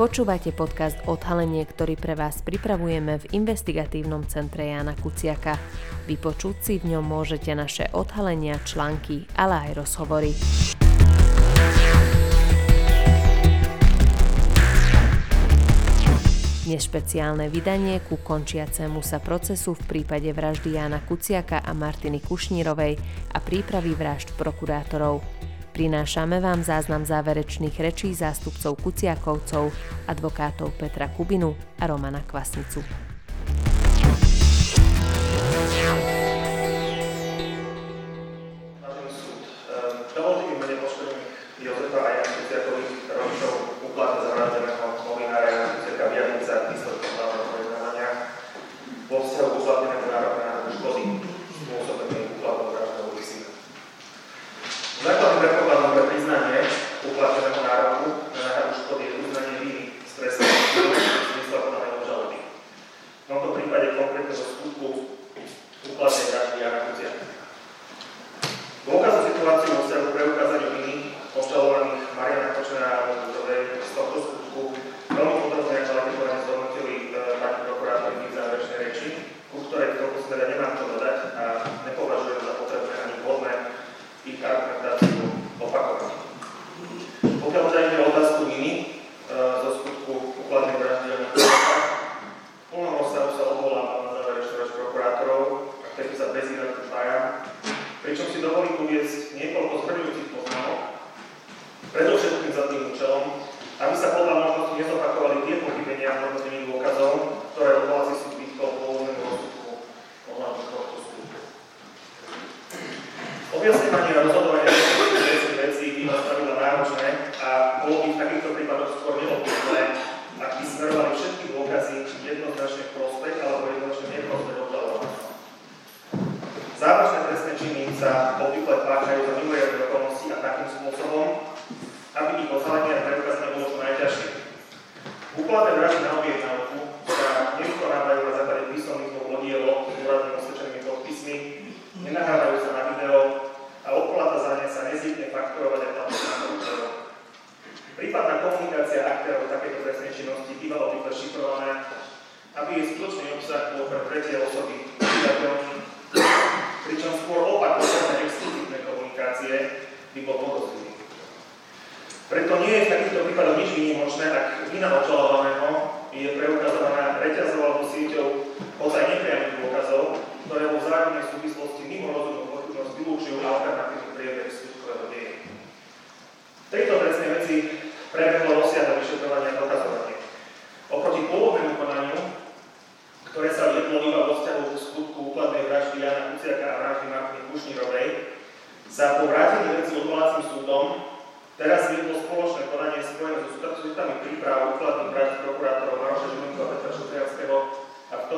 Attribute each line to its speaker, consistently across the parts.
Speaker 1: Počúvate podcast Odhalenie, ktorý pre vás pripravujeme v investigatívnom centre Jana Kuciaka. Vypočuť si v ňom môžete naše odhalenia, články, ale aj rozhovory. Dnes špeciálne vydanie ku končiacemu sa procesu v prípade vraždy Jana Kuciaka a Martiny Kušnírovej a prípravy vražd prokurátorov. Prinášame vám záznam záverečných rečí zástupcov Kuciakovcov, advokátov Petra Kubinu a Romana Kvasnicu.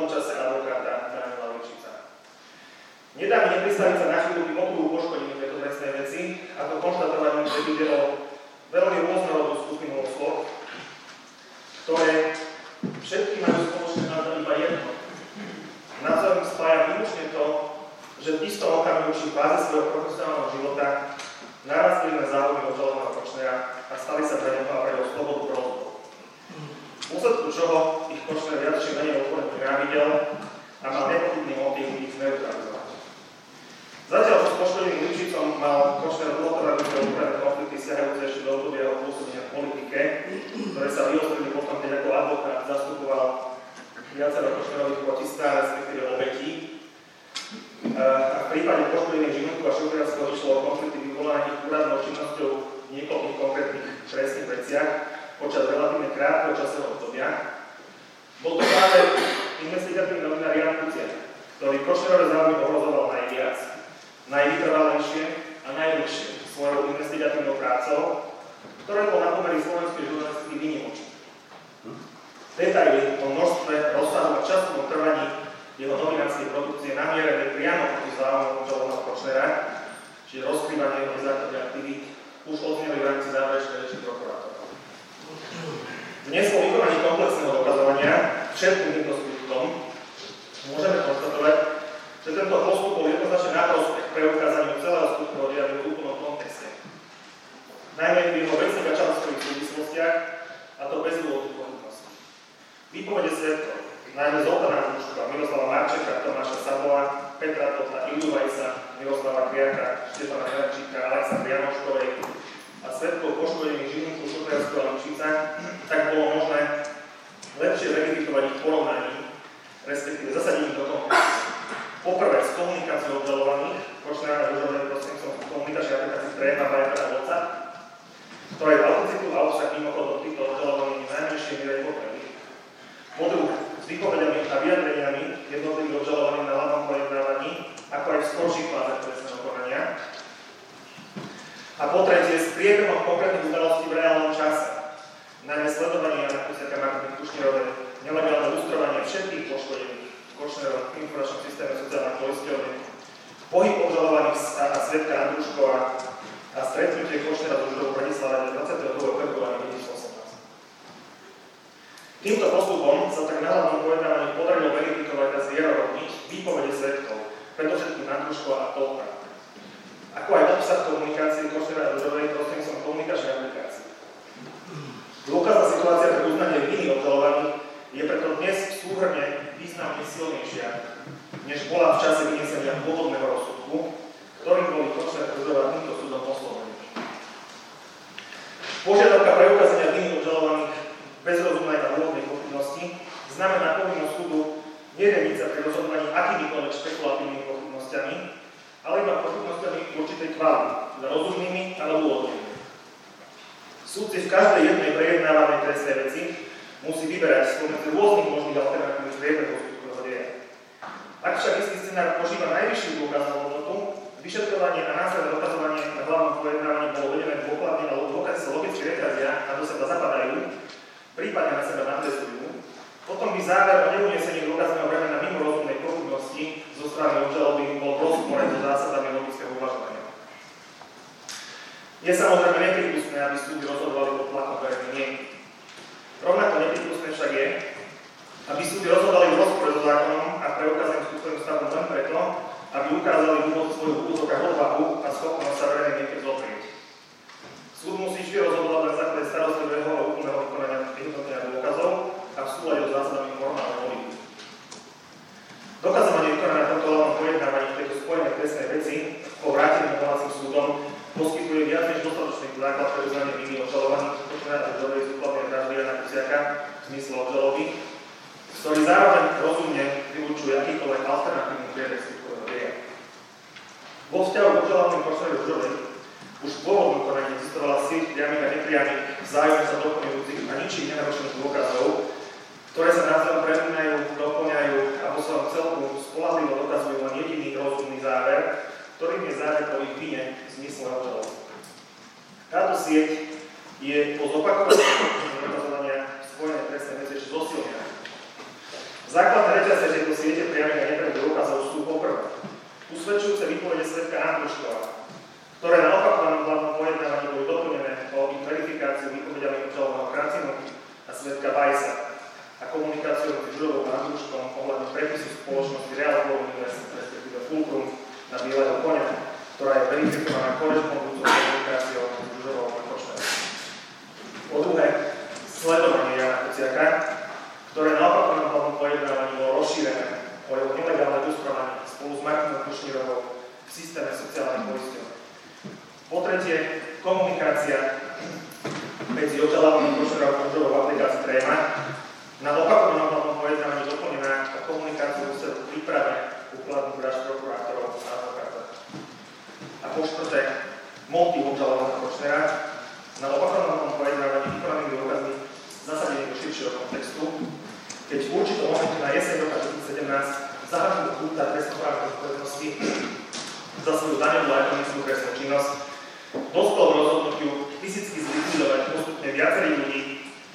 Speaker 2: Najmä v jeho vecných a časových súvislostiach a
Speaker 1: rozumnými alebo dôvodnými. Súdci v každej jednej prejednávanej trestnej veci musí vyberať spomedzi rôznych možných alternatívnych priebehov skutkového deja. Ak však istý scenár požíva najvyššiu dôkaznú hodnotu, vyšetrovanie a následné dokazovanie na hlavnom pojednávaní bolo vedené dôkladne, alebo dôkazy sa logicky rekazia a do seba zapadajú, prípadne na seba nadvezujú, potom by záver o neunesení dôkazného bremena mimo rozumnej pochybnosti zo strany obžaloby bol v rozpore so zásadami. Je samozrejme nepripustné, aby súdy rozhodovali pod tlakom verejnej. Rovnako nepripustné však je, aby súdy rozhodali v rozpore so zákonom a preukázaným skutkovým stavom len preto, aby ukázali úvod svoju úvodzokách odvahu a schopnosť sa verejnej mienke zoprieť. Súd musí vždy rozhodovať na základe starostlivého a úplného vykonania vyhodnotenia dôkazov a v súlade s zásadami normálnej politiky. Dokazovanie vykonania tomto hlavnom pojednávaní v tejto spojenej trestnej veci po vrátení domácim súdom poskytuje viac než základ pre uznanie viny obžalovaných počínajú od dobrej zúplatnej vraždy Jana Kuciaka v zmysle obžaloby, ktorý zároveň rozumne vylúčuje akýkoľvek alternatívny priebeh skutkového deja. Vo vzťahu k obžalovaným Košovi Ružovej už v pôvodnom konaní existovala sieť priamých a nepriamých vzájomne sa doplňujúcich a ničím nenarušených dôkazov, ktoré sa navzájom prepínajú, doplňajú a vo svojom celku spolahlivo dokazujú len jediný rozumný záver, ktorým je záver o ich vine v zmysle obžaloby. Táto sieť je po zopakovaní dokazovania spojené veci ešte zosilnená. Základné reťazce tejto siete priamých a nepriamých dôkazov sú poprvé usvedčujúce výpovede svetka Andruškova, ktoré na opakovanom hlavnom pojednávaní boli doplnené o ich verifikáciu výpovediami obžalovaného Kracinu a svetka Bajsa a komunikáciu medzi Žurovou a Andruškom ohľadne prepisu spoločnosti Real Global Invest, respektíve Fulcrum na Bieleho konia, ktorá je verifikovaná korešpondujúcou komunikáciou medzi Žurovou a Kočnerom. Po druhé, sledovanie Jana Kuciaka, ktoré na opakovanom hlavnom pojednávaní bolo rozšírené o jeho nelegálne lustrovanie spolu s Martinou Kušnírovou v systéme sociálnej poisťovne. Po tretie, komunikácia medzi obžalovaným Kušnírovou a Kušnírovou v aplikácii Tréma na opakovanom hlavnom pojednávaní doplnená o komunikáciu v príprave úkladných vražd prokurátorov a advokátov. A po štvrté, motiv obžalovaného Kočnera na opakovanom pojednávaní vykonanými dôkazmi zasadený do širšieho kontextu, keď v určitom momente na jeseň roka 2017 zahrnul kulta trestnoprávnej zodpovednosti za svoju daňovú a ekonomickú trestnú činnosť, dospel k rozhodnutiu fyzicky zlikvidovať postupne viacerých ľudí,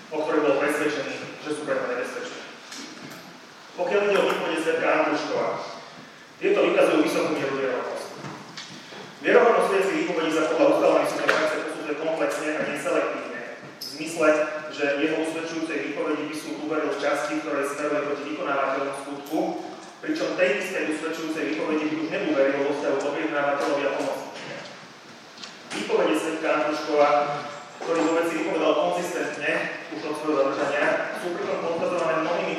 Speaker 1: o ktorých bol presvedčený, že sú preto nebezpečné. Pokiaľ ide o výpovede svetka Andruškova, tieto vykazujú vysokú mieru vierohodnosti. Vierohodnosť vedeckej výpovedí sa podľa ustálenej súdnej praxe posudzuje komplexne a neselektívne, v zmysle, že jeho usvedčujúcej výpovedi by sú uveril v časti, ktoré smeruje proti vykonávateľom skutku, pričom tej istej usvedčujúcej výpovedi by už neuveril vo vzťahu objednávateľovi a pomocníkovi. Výpovede svetka Andruškova, ktorý vo veci vypovedal konzistentne už od svojho zadržania, sú pritom potvrdované mnohými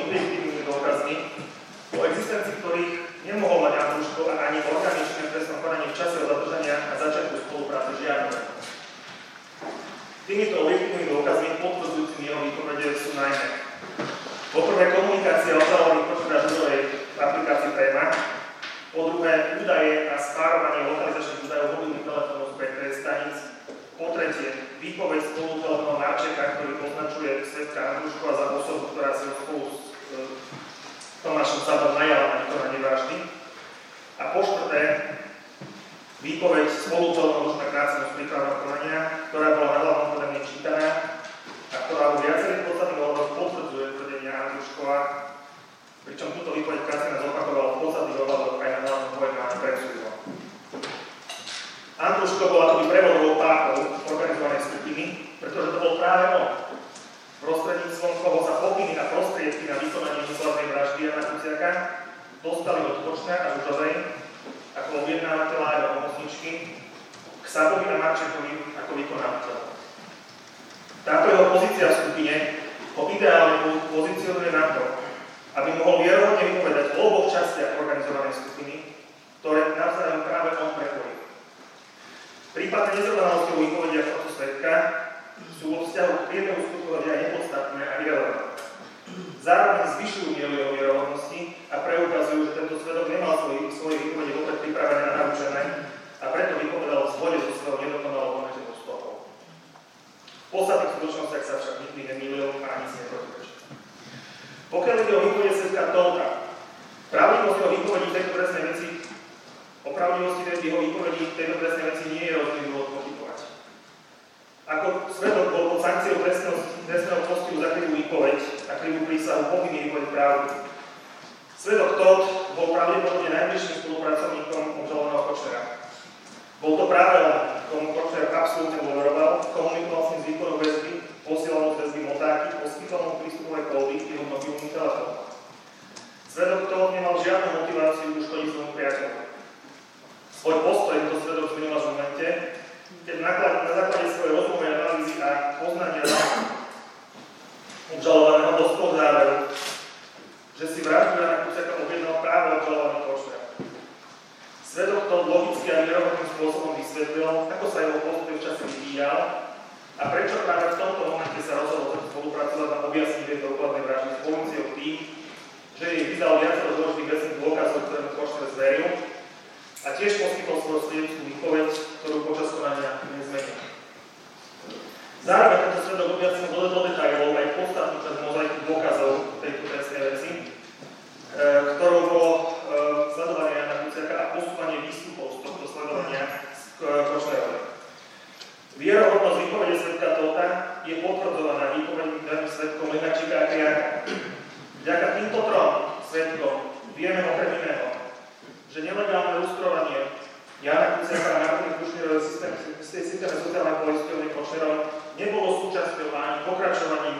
Speaker 1: košerov nebolo súčasťou ani pokračovaním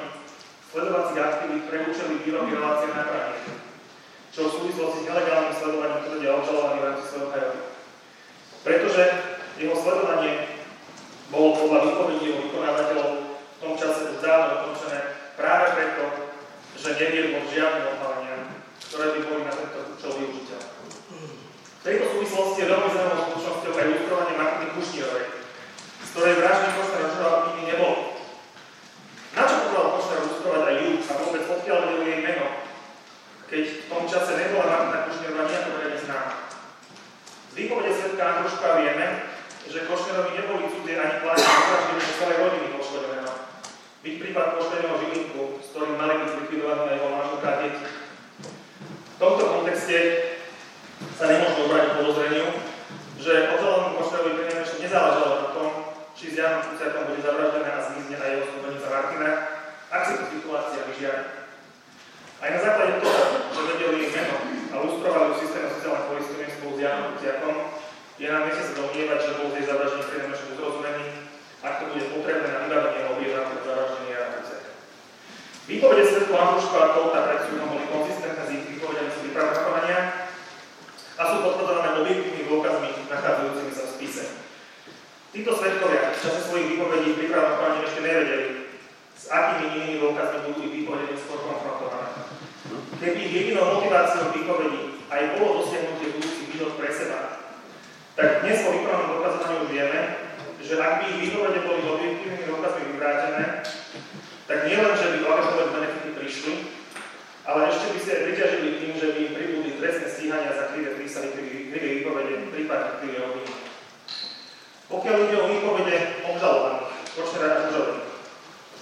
Speaker 1: sledovacích aktivít pre účely výroby relácie na pranie, čo v súvislosti s nelegálnym sledovaním tvrdia obžalovaný v rámci. Pretože jeho sledovanie bolo podľa výpovedí o vykonávateľov v tom čase už dávno ukončené práve preto, že neviedlo k žiadnym odhaleniam, ktoré by boli na tento účel využiteľné. V tejto súvislosti je veľmi zaujímavou skutočnosťou aj ilustrovanie Martiny Kušnírovej, z ktorej vraždy Koštara Žurava nikdy nebol. Na čo potreboval Koštara lustrovať aj ju a vôbec odkiaľ vedel jej meno, keď v tom čase nebola Martina Košnerová nejako veľmi známa. Z výpovede svetka Andruška vieme, že Košnerovi neboli cudzie ani plány zavraždenie celej rodiny Košnerového. Byť prípad Košnerového žilinku, s ktorým mali byť zlikvidované jeho manželka a deti. V tomto kontexte sa nemôžno obrať podozrenie či s Janom Kuciakom bude zavraždená a zmizne aj jeho slubenica Martina, ak si to situácia vyžiada. Aj na základe toho, že vedeli ich meno a lustrovali systém sociálneho poistenia spolu s Janom Kuciakom, je na mieste sa domnievať, že bol tej zavraždený pri najmenšom zrozumení, ak to bude potrebné na vybavenie obieža pre zavraždenie Jana Kuciaka. Výpovede svetku Andruška a Kolta pred súdom boli konzistentné s ich výpovediami z vypracovania a sú podporované objektívnymi dôkazmi nachádzajúcimi sa v spise. Títo svetkovia v čase svojich výpovedí v prípravách ešte nevedeli, s akými inými dôkazmi budú ich výpovede skôr konfrontované. Keby ich jedinou motiváciou výpovedí aj bolo dosiahnutie budúci výhod pre seba, tak dnes po výpravnom dokazovaní už vieme, že ak by ich výpovede boli objektívnymi dôkazmi vyvrátené, tak nielen, že by Valašové benefity prišli, ale ešte by si aj priťažili tým, že by im pribudli trestné stíhania za krivé prísahy, krivé výpovede, prípadne krivé obvinenia. Pokiaľ ide o výpovede obžalovaných, Kočnera a Žužových,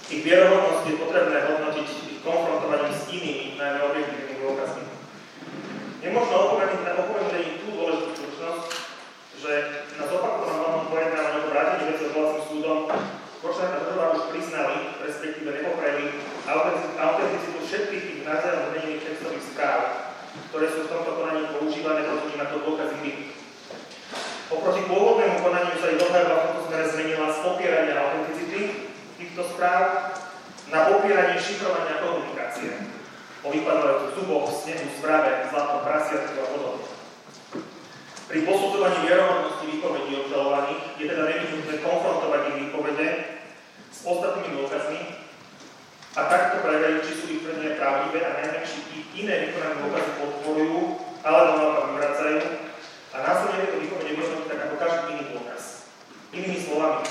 Speaker 1: ich vierohodnosť je potrebné hodnotiť ich konfrontovaním s inými, najmä objektívnymi dôkazmi. Nemôžno opomenúť ani tú dôležitú skutočnosť, že na zopakovanom pojednávaní o vrátení veci odvolacím súdom Kočner a Žužová už priznali, respektíve nepopreli autenticitu všetkých tých navzájom zmenených textových správ, ktoré sú v tomto konaní používané proti ním ako dôkazy viny. Oproti pôvodnému konaniu sa ich obhajoba v tomto smere zmenila z popierania autenticity týchto správ na popieranie šifrovania komunikácie o vypadajúcich zuboch, snehu, sprave, zlatom prasiatku a podobne. Pri posudzovaní vierohodnosti výpovedí obžalovaných je teda nevyhnutné konfrontovať ich výpovede s ostatnými dôkazmi a takto preveriť, či sú ich tvrdenia pravdivé a ich iné vykonané dôkazy podporujú alebo naopak vyvracajú a následne tieto výpovede môžeme tak ako každý iný dôkaz. Inými slovami,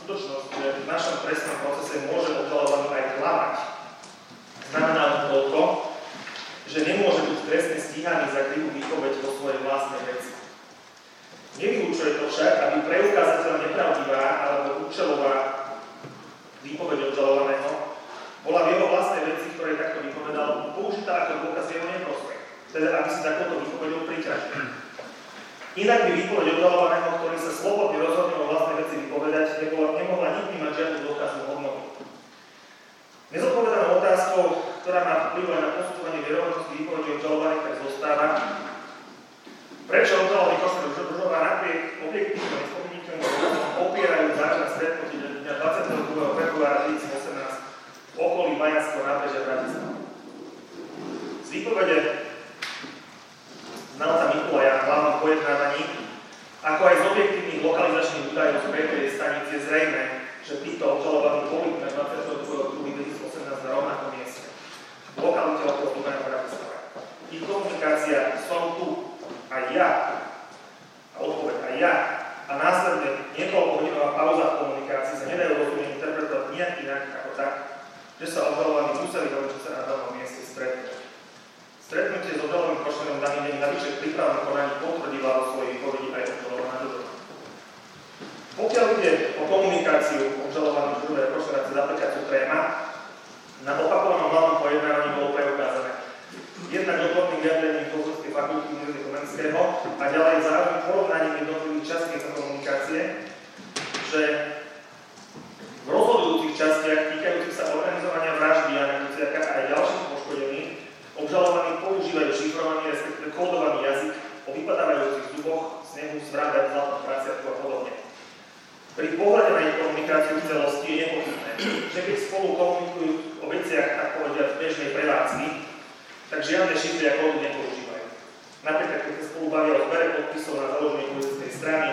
Speaker 1: skutočnosť, že v našom trestnom procese môže obžalovaný aj klamať, znamená len toľko, že nemôže byť trestne stíhaný za krivú výpoveď vo svojej vlastnej veci. Nevylučuje to však, aby preukázateľ nepravdivá alebo účelová výpoveď obžalovaného bola v jeho vlastnej veci, ktoré takto vypovedal, použitá ako dôkaz jeho neprospech. Teda, aby si takouto výpovedou priťažil. Inak by výpoveď obžalovaného, ktorý sa slobodne rozhodne o vlastnej veci vypovedať, nebola, nemohla nikdy mať žiadnu dôkaznú hodnotu. Nezodpovedanou otázkou, ktorá má vplyv na posudzovanie vierohodnosti výpovedí obžalovaných, tak zostáva, prečo obžalovaný Košmer Žužová napriek objektívnym dôkazom opierajú zážna stretnutie dňa 22. februára 2018 okolí Majanského nábrežia Bratislava. Z výpovede znalca Mikulaja na hlavnom pojednávaní, ako aj z objektívnych lokalizačných údajov z BPD stanice zrejme, že títo obžalovaní boli na 22. 2018 na rovnakom mieste. V lokalite okolo Dunaja Bratislava. Ich komunikácia som tu, aj ja, a odpoveď aj ja, a následne niekoľko pauza v komunikácii sa nedajú rozumieť interpretovať nejak inak ako tak, že sa obžalovaní museli že sa na danom mieste stretnú. Stretnutie s obžalovaným Košnerom daný deň navyše v prípravnom konaní potvrdila vo svojej výpovedi aj obžalovaná Žužová. Pokiaľ ide o komunikáciu obžalovaných Žužová a Košnera cez aplikáciu Tréma, na opakovanom hlavnom pojednávaní bolo preukázané jednak odborným vyjadrením Pozorskej fakulty Univerzity Komenského a ďalej zároveň porovnaním jednotlivých častí komunikácie, že v rozhodujúcich častiach týkajúcich sa organizovania vraždy Jana Kuciaka a aj ďalších poškodených obžalovaní používajú šifrovaný, respektíve kódovaný jazyk o vypadávajúcich zuboch, snehu, svrabe, zlatom praciatku a podobne. Pri pohľade na komunikáciu v celosti je nepochybné, že keď spolu komunikujú o veciach, tak povediať, bežnej prevádzky, tak žiadne šifry a kódy nepoužívajú. Napríklad, keď sa spolu bavia o zbere podpisov na založení politickej strany,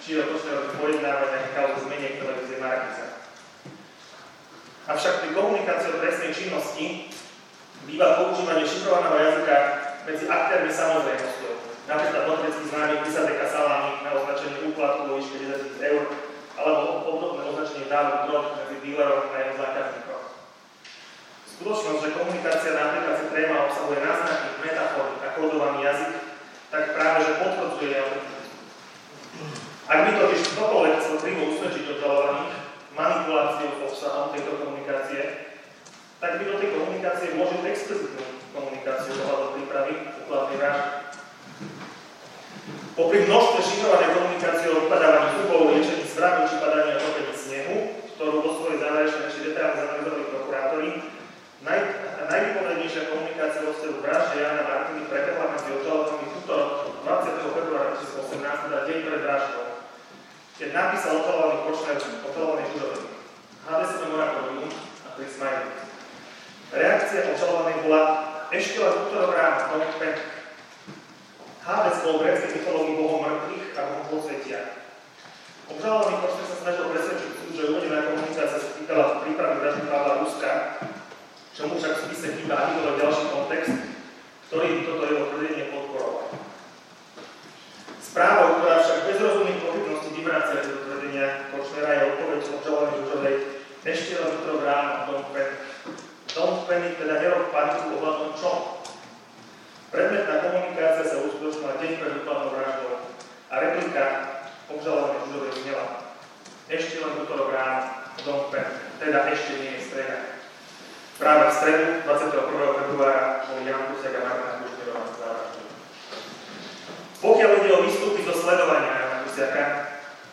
Speaker 1: či o to, pojednávania kauzu zmeniek televízie Marakiza. Avšak pri komunikácii o trestnej činnosti býva používanie šifrovaného jazyka medzi aktérmi samozrejmosťou. Napríklad motorický známy Pisadeka Salami na označenie úplatku vo výške 10 000 eur, alebo obdobné označenie dávok drog medzi dílerom a jeho zákazníkom. Skutočnosť, že komunikácia na aplikácii Tréma obsahuje náznaky, metafory a kódovaný jazyk, tak práve že potvrdzuje jeho Ak by totiž ktokoľvek chcel prímo usvedčiť obžalovaných, manipuláciou obsahom tejto komunikácie, tak by do tej komunikácie vložil explicitnú komunikáciu ohľadom prípravy úplatnej vraždy. Popri množstve šifrovanej komunikácie o vypadávaní zubov, liečení zvratu či padania topení snehu, ktorú vo svojej záverečnej či detailne zanalizovali prokurátori, naj, najvypovednejšia komunikácia vo vzťahu vražde Jana Martiny prebehla medzi obžalovanými túto 20. februára 2018, teda deň pred vraždou keď napísal opeľovaný Kočner opeľovaný Žurovi. HDS moratórium a to je smiley. Reakcia očalovanej bola ešte len útorok ráno v Hades bol v gréckej mytológii bohom mŕtvych a bohom podsvetia. Obžalovaný Košter sa snažil presvedčiť súd, že úvodná komunikácia sa spýtala v príprave vraždy Pavla Ruska, čomu však v spise chýba akýkoľvek ďalší kontext, ktorý by toto jeho tvrdenie podporoval. Správou, ktorá však bez rozumných pochybností vyvracia do tvrdenia Košnera je odpoveď obžalovaných Žužovej ešte len utrok ráno Don't Panic. Don't Panic teda nerob paniku ohľadom čom? Predmetná komunikácia sa uskutočnila deň pred úplnou vraždou a replika obžalovanej Žužovej znela ešte len útorok ráno Panic, teda ešte nie je streda. Práve v stredu 21. februára bol Jan Kusiak a Martina Kušnerová zavraždení. Pokiaľ ide o výstupy zo sledovania Jana Kusiaka,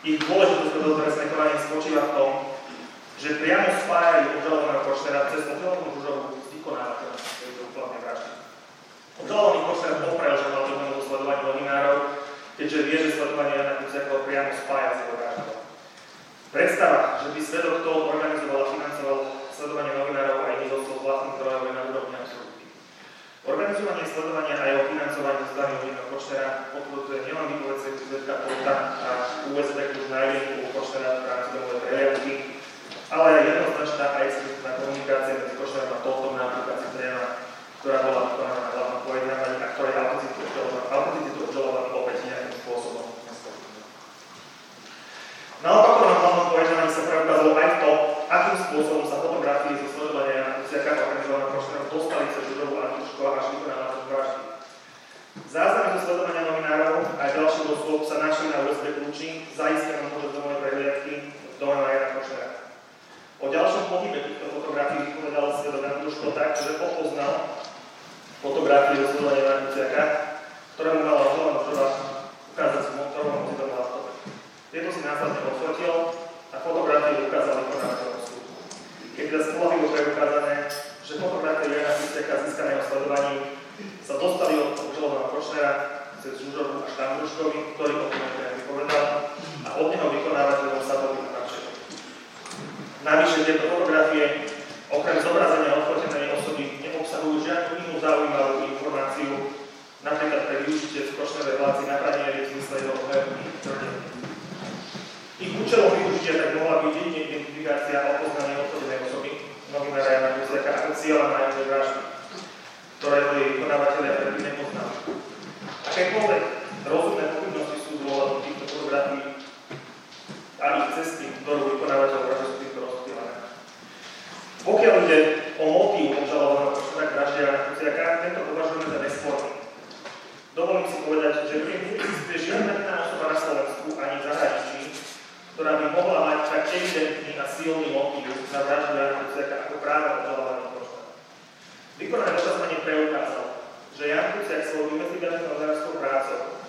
Speaker 1: ich dôležitosť do trestné konanie spočíva v tom, že priamo spájajú obžalovaného Koštera cez obžalovanú Žužovu s vykonávateľom tejto úplnej vraždy. Obžalovaný Košter poprel, že mal do sledovania novinárov, keďže vie, že sledovanie Jana Kusiaka priamo spája s jeho vraždou. Predstava, že by svedok toho organizoval a financoval sledovanie novinárov a iných osôb vlastných zdrojov je na úrovni absolútny. Organizovanie sledovania a jeho financovanie zo strany Hodina Kočnera potvrdzuje nielen výpoveď svetka Polta a USD už nájdenku u Kočnera v rámci domovej prehliadky, ale aj jednoznačná a explicitná komunikácia medzi Kočnerom a Poltom na aplikácii Trena, ktorá bola vykonaná na hlavnom pojednávaní a ktorej autenticitu obžalovaný opäť nejakým spôsobom Na akým spôsobom sa fotografie zo sledovania Kuciaka organizovaného Kočnerom dostali cez Žužovu a Tuško až vykonávateľ vraždy. Záznamy zo sledovania novinárov a ďalších osôb sa našli na USB kľúči zaistenom počas domovej prehliadky v dome Jana Kočnera. O ďalšom pohybe týchto fotografií vypovedal svedok Andruško tak, že popoznal fotografie zo sledovania Jana Kuciaka, ktorému mala rozhľadnúť prvá ukázať s motorom vozidlom laptope. Tieto si následne odfotil a fotografie konáteľom súdu. Je teda spolahlivo preukázané, že fotografie Jana Kuciaka získaného sledovaní sa dostali od obžalovaného Kočnera cez Žužovu a Štandruškovi, ktorý o tom vypovedal a od neho vykonávateľom sa boli natáčali. Navyše tieto fotografie okrem zobrazenia odfotenej osoby neobsahujú žiadnu inú zaujímavú informáciu, napríklad pre využitie v Kočnerovej relácii napravenie v zmysle jeho tvrdenia. Ich účelom využitia tak mohla byť jedine identifikácia a opoznanie odfotenej osoby, novinára Jana Kuciaka ako cieľa jeho vraždy, ktorého jej vykonávateľia predtým nepoznali. Akékoľvek rozumné pochybnosti sú dôvodom týchto fotografií a ich cesty, ktorú vykonávateľ vraždy sú týmto rozptýlené. Pokiaľ ide o motív obžalovaného Jana Kuciaka, tento považujeme za nesporný. Dovolím si povedať, že neexistuje žiadna iná osoba na Slovensku ani v zahraničí, ktorá by mohla mať tak evidentný a silný motív na vraždu Jana Kuciaka ako práve obžalovaný Koštera. Vykonané dotazovanie preukázalo, že Jan Kuciak svojou investigatívnou novinárskou prácou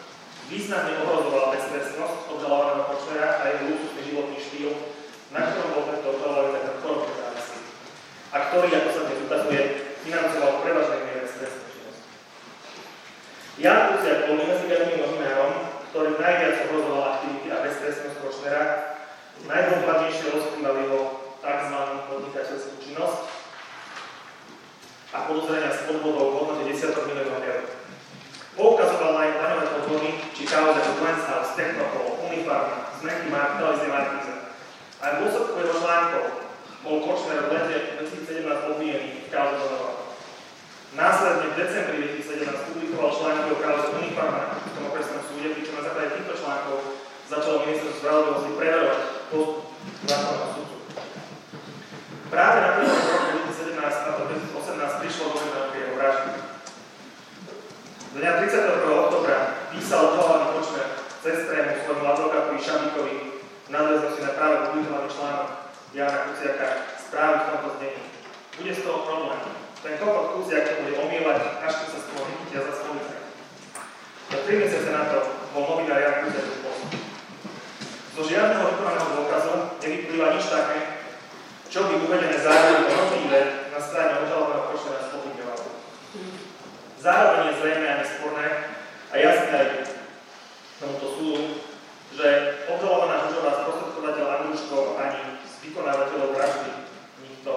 Speaker 1: významne ohrozoval bezpečnosť obžalovaného Koštera a jeho luxusný životný štýl, na ktorom bol tento obžalovaný korupný závislý a ktorý, ako sa dnes ukazuje, financoval v prevažnej miere stresnú činnosť. Jan Kuciak bol investigatívnym novinárom, ktorý najviac ohrozoval aktivity a beztrestnosť Kočnera, najdohľadnejšie rozkrýval jeho tzv. podnikateľskú činnosť a podozrenia s podvodou v hodnote 10 miliónov eur. Poukazoval aj daňové podvody, či kauze ako Glens House, Technopol, Unifarma, zmenky televízie Markiza. Aj v dôsledku jeho článkov bol Kočner v lete 2017 obvinený v kauze Donova. Následne v decembri 2017 publikoval články o kauze Unifarma na Kuchskom okresnom súde, pričom na základe týchto článkov začalo ministerstvo spravodlivosti preverovať postup zákonného súdcu. Práve na prvom roku 2017 a 2018 prišlo do k jeho vraždy. Dňa 31. oktobra písal obžalovaný Kočner cez trému svojmu advokátovi Šabíkovi v nadväznosti na práve publikovaný článok Jana Kuciaka správy v tomto znení. Bude z toho problém. Ten kokot Kuciak to bude omievať, až keď sa skôr chytia za stolice. Za 3 mesiace na to bol novinár Jan Kuciak v. Zo žiadneho vykonaného dôkazu nevyplýva nič také, čo by uvedené zároveň o na strane. Zároveň je zrejme a nesporné a jasné aj tomuto súdu, že obžalovaná Žužová sprostredkovateľ Andruškov ani z vykonávateľov vraždy nikto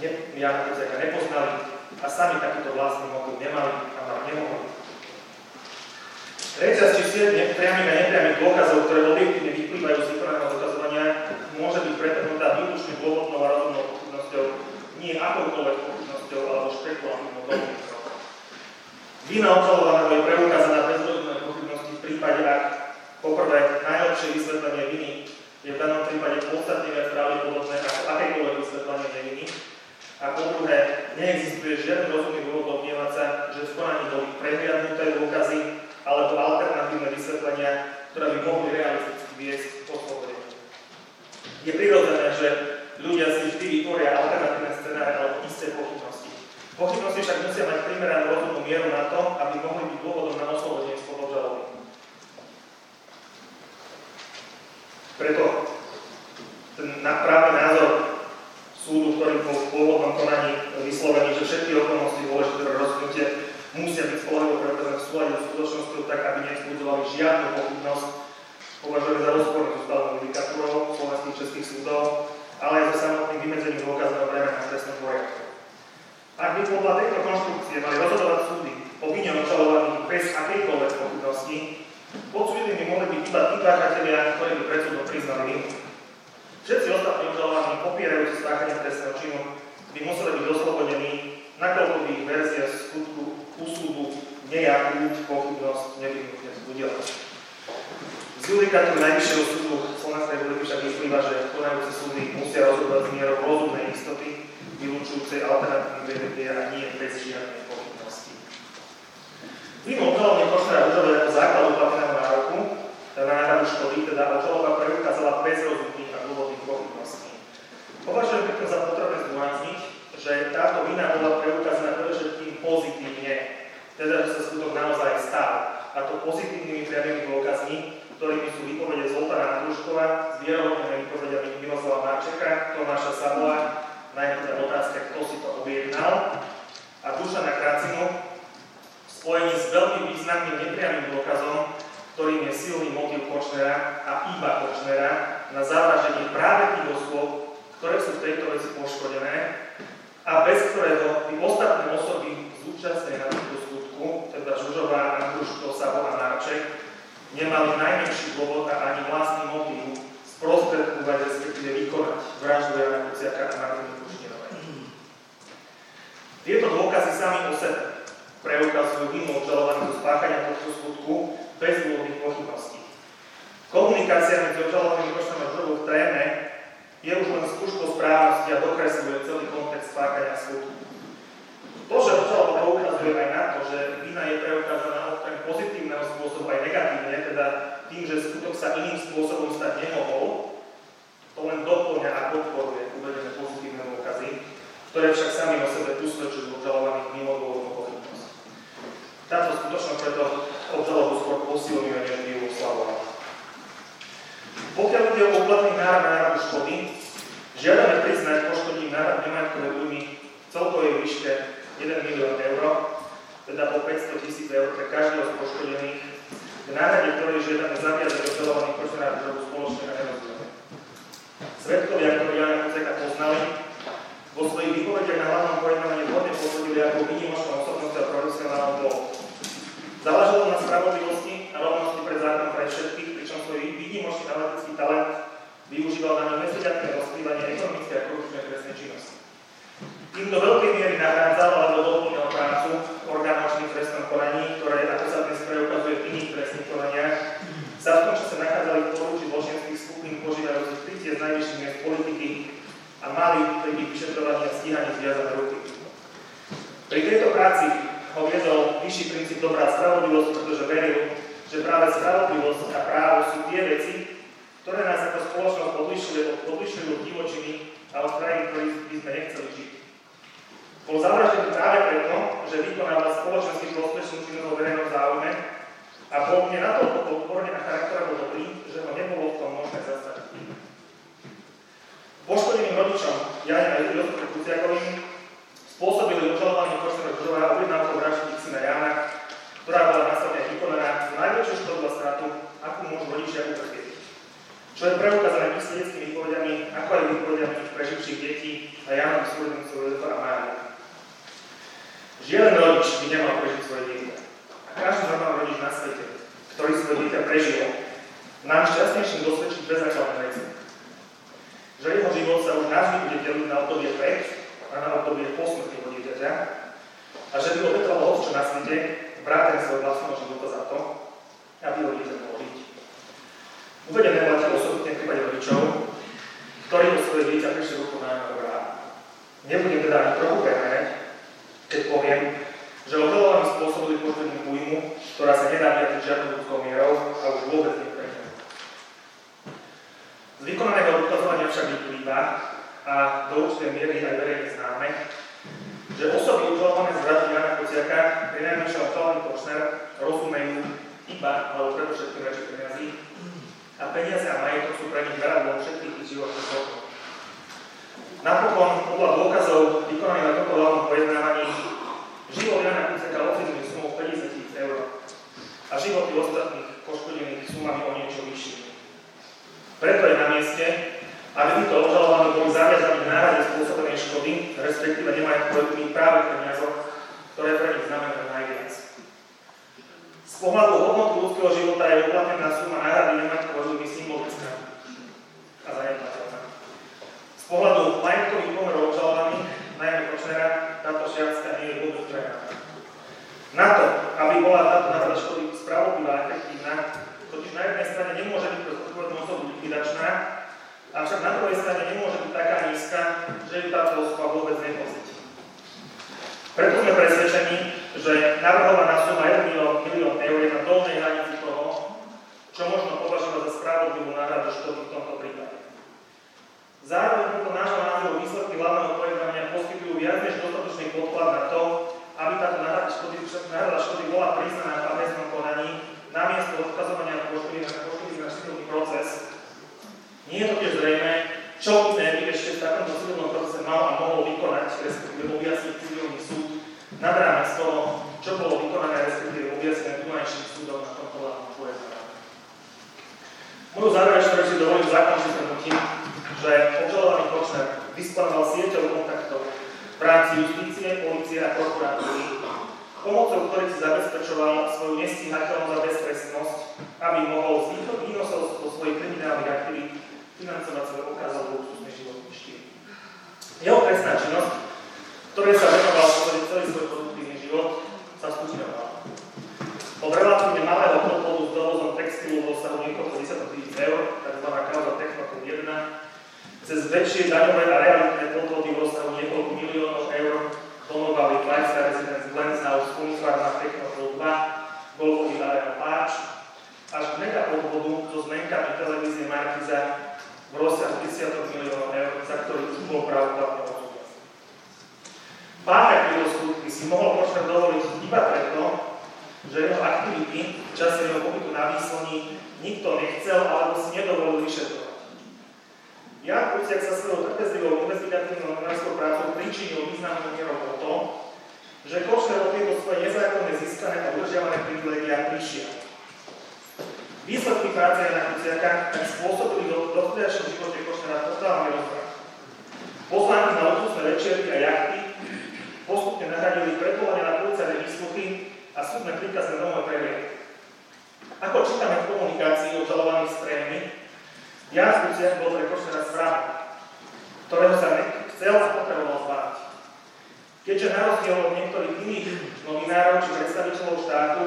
Speaker 1: ne, Kuciaka nepoznali a sami takýto vlastný motív nemali a mať nemohli. Reťaz či sieť priamých a nepriamých dôkazov, ktoré objektívne vyplývajú z vykonaného dokazovania, môže byť pretrhnutá výlučne dôvodnou a rozumnou pochybnosťou, nie akoukoľvek pochybnosťou alebo špekulatívnou domnívkou. Vina obžalovaného je preukázaná bez pochybnosti v prípade, ak poprvé najlepšie vysvetlenie viny je v danom prípade podstatne viac pravdepodobné ako akékoľvek vysvetlenie neviny. A po druhé, neexistuje žiadny rozumný dôvod domnievať sa, že v konaní boli prehliadnuté dôkazy alebo alternatívne vysvetlenia, ktoré by mohli realisticky viesť k oslobodeniu. Je prirodzené, že ľudia si vždy vytvoria alternatívne scenáre alebo isté pochybnosti. Pochybnosti však musia mať primeranú rozumnú mieru na to, aby mohli byť dôvodom na oslobodenie spod obžaloby. Preto ten právny názor súdu, ktorý bol v pôvodnom konaní vyslovený, že všetky okolnosti dôležité pre rozhodnutie musia byť spolahlivo preukázané v súlade s skutočnosťou tak, aby nevzbudzovali žiadnu pochybnosť, považujeme za rozpornú ústavnou judikatúrou slovenských českých súdov, ale aj za samotným vymedzením dôkazného bremena v trestnom poriadku. Ak by podľa tejto konštrukcie mali rozhodovať súdy o vine obžalovaných bez akejkoľvek pochybnosti, Odsúdenými mohli byť iba tí páchatelia, ktorí by pred súdom priznali. Všetci ostatní obžalovaní popierajúci spáchanie trestného činu by museli byť oslobodení, nakoľko by ich verzia skutku u súdu nejakú pochybnosť nevyhnutne vzbudila. Z judikatúry Najvyššieho súdu Slovenskej republiky však vyplýva, že konajúce súdy musia rozhodovať s mierou rozumnej istoty, vylúčujúcej alternatívne vedenie a nie bez žiadnej pochybnosti. Mimo obžalovne Košnera Ružové ako základ uplatneného nároku na náhradu škody, teda obžaloba preukázala bez rozhodných a dôvodných pochybností. Považujem preto za potrebné zdôrazniť, že táto vina bola preukázaná predovšetkým pozitívne, teda že sa skutok naozaj stal. A to pozitívnymi priamými dôkazmi, ktorými sú výpovede Zoltána Andruškova s vierohodnými výpovediami Miroslava Marčeka, Tomáša Sabola, najmä teda otázka, kto si to objednal, a Dušana Kracinu, spojení s veľmi významným nepriamým dôkazom, ktorým je silný motiv Kočnera a iba Kočnera na zavraždenie práve tých osôb, ktoré sú v tejto veci poškodené a bez ktorého by ostatné osoby zúčastnené na tomto skutku, teda Žužová, Andruško, Sabo a Narček, nemali najmenší dôvod a ani vlastný motiv sprostredkovať, respektíve vykonať vraždu Jana Kuciaka a Martiny Kušnírovej. Sami o sebe preukazujú vinu obžalovaných zo spáchania tohto skutku bez dôvodných pochybností. Komunikácia medzi obžalovaným Koštom a Žurovou v tréme je už len skúškou správnosti a dokresľuje celý kontext spáchania skutku. To, že obžaloba poukazuje aj na to, že vina je preukázaná okrem pozitívneho spôsobu aj negatívne, teda tým, že skutok sa iným spôsobom stať nemohol, to len doplňa a podporuje uvedené pozitívne dôkazy, ktoré však sami o sebe usvedčujú obžalovaných mimo dôvodnú táto skutočnosť preto obžalobu skôr posilňuje, než by ju oslavovala. Pokiaľ ide o náhradu škody, žiadame priznať poškodením nárok nemajetkové újmy v celkovej výške 1 milión eur, teda po 500 tisíc eur pre každého z poškodených, k náhrade ktorej žiadame zaviazať obžalovaných poškodených žalobu spoločne na nerozdielne. Svetkovia, ktorí Jana Kuceka poznali, vo svojich výpovediach na hlavnom pojednávaní vhodne posúdili ako výnimočnú osobnosť a profesionálnu bol Záležalo na spravodlivosti a rovnosti pred zákonom pre všetkých, pričom svoj výnimočný analytický talent využíval na investigatívne rozkrývanie ekonomickej a korupčnej trestnej činnosti. Tým do veľkej miery nahrádzal alebo doplnil prácu orgánov v trestnom konaní, ktoré, ako sa dnes preukazuje v iných trestných konaniach, sa v tom čase nachádzali v poruči zločinských skupín požívajúcich krytie z najvyšších miest politiky a mali pri ich vyšetrovaní a stíhaní zviazané ruky. Pri tejto práci ho viedol vyšší princíp dobrá spravodlivosť, pretože veril, že práve spravodlivosť a právo sú tie veci, ktoré nás ako spoločnosť odlišujú, od divočiny a od krajín, ktorých by sme nechceli žiť. Bol zavraždený práve preto, že vykonával spoločenský prospešnú činnosť vo verejnom záujme a bol mne natoľko podporne a charakterovo dobrý, že ho nebolo v tom možné zastaviť. Poškodeným rodičom Jane a Jozefu Kuciakovým spôsobili obžalovaný profesor Žurová objednávkou čo je preukázané historickými výpovediami, ako aj výpovediami tých preživších detí a Jánom Súdenom Súdenom a Mária. Žiaden rodič by nemal prežiť svoje dieťa. A každý normálny rodič na svete, ktorý svoje dieťa prežil, nám šťastnejším dosvedčí bezzákladné veci. Že jeho život sa už navždy bude deliť na obdobie pred a na obdobie po smrti jeho dieťaťa a že by obetoval hoď, čo na svete, vrátane svojho vlastného života za to, aby ho dieťa bolo Uvedem mať osobitne prípade rodičov, ktorí o svoje dieťa prišli ruku na rá. Nebudem teda ani trochu komunikácii obžalovaných s prejmy, Jan z Lucian bol pre koštera vrahom, ktorého sa chcel a potreboval zbaviť. Keďže na rozdiel od niektorých iných novinárov či predstaviteľov štátu,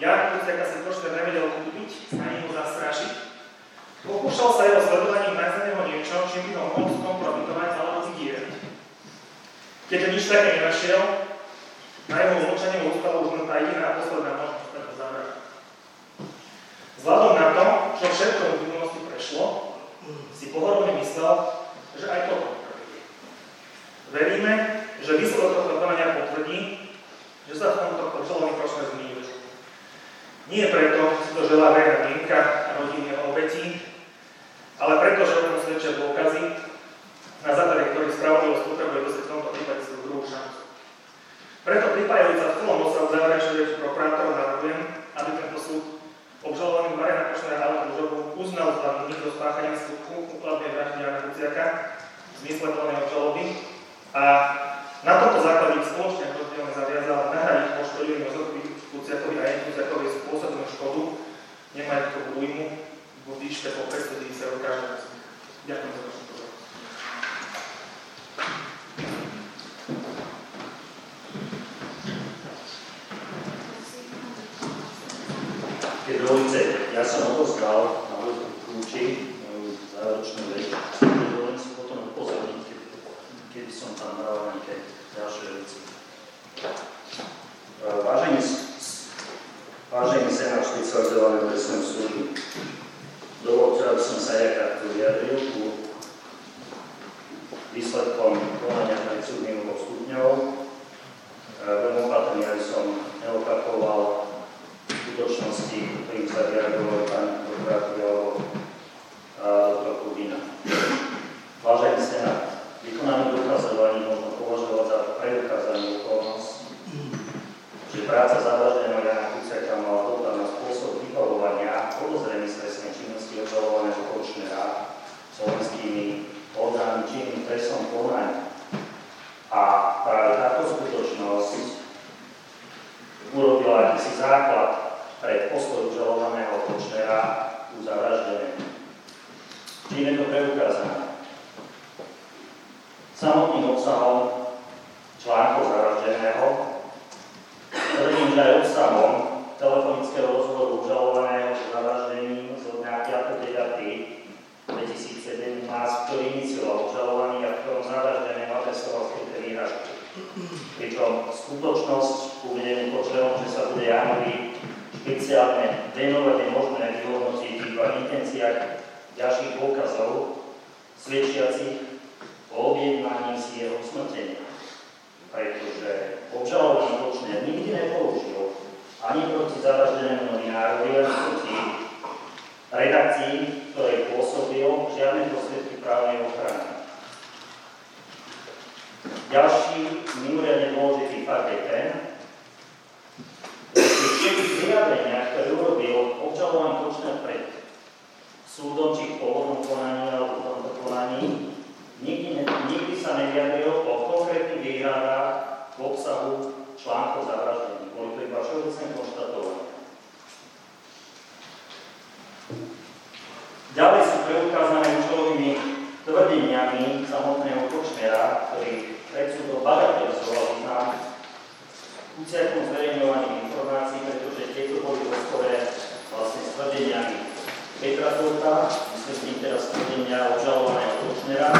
Speaker 1: Jan Kuciaka si Košter nevedel kúpiť ani ho zastrašiť, pokúšal sa jeho sledovaním nájdeného niečo, čím by ho mohol skompromitovať alebo vydierať. Keďže nič také nenašiel, na jeho umlčanie mu ostala už len tá jediná posledná možnosť. Vzhľadom na to, čo všetko v minulosti prešlo, si pohorovne myslel, že aj toto potvrdí. Veríme, že výsledok tohto konania potvrdí, že sa v tomto kontrolovaní prošle zmýliš. Nie preto si to želá verejná mienka a rodinné obeti, ale preto, že o tom svedčia dôkazy, na základe ktorých spravodlivosť potrebuje dosť v tomto prípade svoju druhú šancu. Preto pripájajúca v celom osahu záverečnú reči prokurátora navrhujem, aby tento súd Obžalovaný Marian Košner Halu Mužovu uznal za vinný do spáchania skutku úkladnej vraždy Jana Kuciaka v zmysle plnej obžaloby a na tomto základe spoločne Krozdilne zaviazal nahradiť poškodili Jozefovi Kuciakovi a jej Kuciakovi spôsobnú škodu nemajetkovú újmu v výške po 590 eur každého z nich. Ďakujem za vašu pozornosť.
Speaker 3: Ja som odozdal na kľúči záročnú reč, dovolím si potom upozorniť, keby som tam dal nejaké ďalšie veci. Vážení, vážení senát špecializovaného trestného súdu, dovolte, aby som sa ja krátko vyjadril ku výsledkom konania pred súdnym stupňov. Veľmi opatrne, aby som neopakoval skutočnosti, ktorým sa vyjadroval pán doktor Kubina. Vážený senát, vykonaný dokazovaní možno považovať za preukázanú okolnosť, že práca zavraždeného Jana Kuciaka mala dopad na spôsob vybavovania podozrení z činnosti obžalovaného Kočnera slovenskými orgánmi činným trestnom konaní. A práve táto skutočnosť urobila akýsi základ pre postoj užalovaného Kočnera u zavraždeného. Čím je to? Samotným obsahom článkov zavraždeného, tvrdím, že aj obsahom telefonického rozhovoru užalovaného o zavraždení z dňa 5.9.2017, ktorý inicioval užalovaný a v ktorom zavraždeného adresoval skryté výhražky. Pričom skutočnosť uvedeným počlevom, že sa bude Janovi špeciálne venovať je možné vyhodnotiť iba v intenciách ďalších dôkazov, svedčiacich o objednaní si jeho usmrtenia. Pretože obžalovaný Kočner nikdy nepoužil ani proti zavraždenému novinárovi, ani proti redakcii, ktorej pôsobil, žiadne prostriedky právnej ochrany. Ďalší mimoriadne dôležitý fakt je ten, všetkých vyjadreniach, ktoré urobil obžalovaný Kočner pred súdom, či v pôvodnom konaní alebo v tomto konaní, nikdy, nikdy sa nevyjadril o konkrétnych výhradách v obsahu článkov zavraždení. Boli to iba všeobecné konštatovania. Ďalej sú preukázané účelovými tvrdeniami samotného Kočnera, ktorý pred súdom bagatelizoval význam Kuciakom zverejňovaných informácií, pretože tieto boli rozpore vlastne s tvrdeniami Petra Tolta, myslím teraz tvrdenia obžalovaného Kočnera,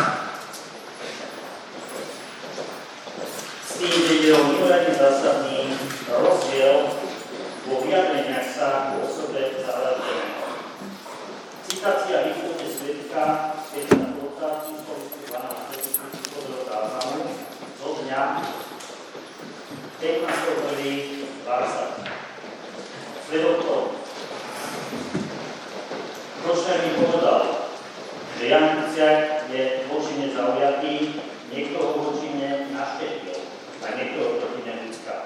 Speaker 3: s tým, že ide o mimoriadne zásadný rozdiel vo vyjadreniach sa v osobe zavraždeného. Citácia východne svetka Petra Tolta, 12. záznamu zo dňa 15.1.20. Svedok to. Kočner mi povedal, že Jan Kuciak je vočine zaujatý, niekto ho vočine naštepil a niekto ho proti neľudská.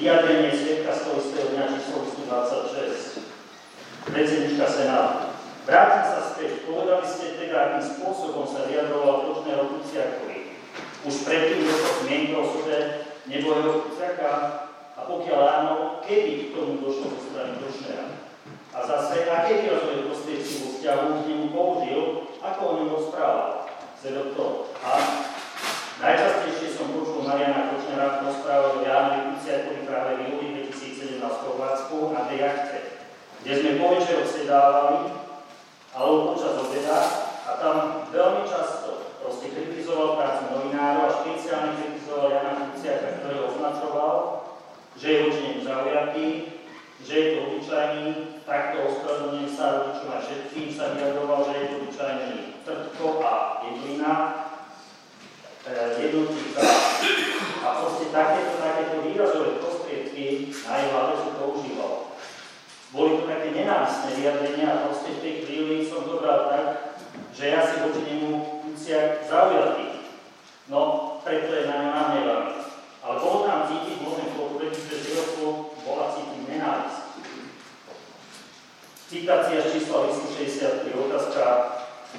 Speaker 3: Vyjadrenie svetka z toho istého dňa číslo 26. Predsednička Senátu. Vrátim sa späť. Povedali ste teda, akým spôsobom sa vyjadroval Kočner o Kuciakovi. Už predtým došlo zmienky o sebe nebojho Kuciaka pokiaľ áno, kedy k tomu došlo zo strany Košnera. A zase, aké výrazové prostriedky vo vzťahu k nemu použil, ako o ňom rozprával. Svedok to. A najčastejšie som počul Mariana Kočnera rozprávať o Jánovi Kuciakovi práve v júli 2017 v Chorvátsku na tej jachte, kde sme po večeroch sedávali, alebo počas obeda a tam veľmi často proste kritizoval prácu novinárov a špeciálne kritizoval Jana Kuciaka, ktorý označoval, že je nemu zaujatý, že je to obyčajný, takto ospravedlňujem sa rodičom a všetkým sa vyjadroval, že je to obyčajný trtko a jedlina, e, jednotlivca a proste takéto, takéto výrazové prostriedky na jeho adresu používal. Boli to také nenávistné vyjadrenia a proste v tej chvíli som dobral tak, že ja si voči nemu musia zaujatí. No, preto je na Citácia z čísla 863, otázka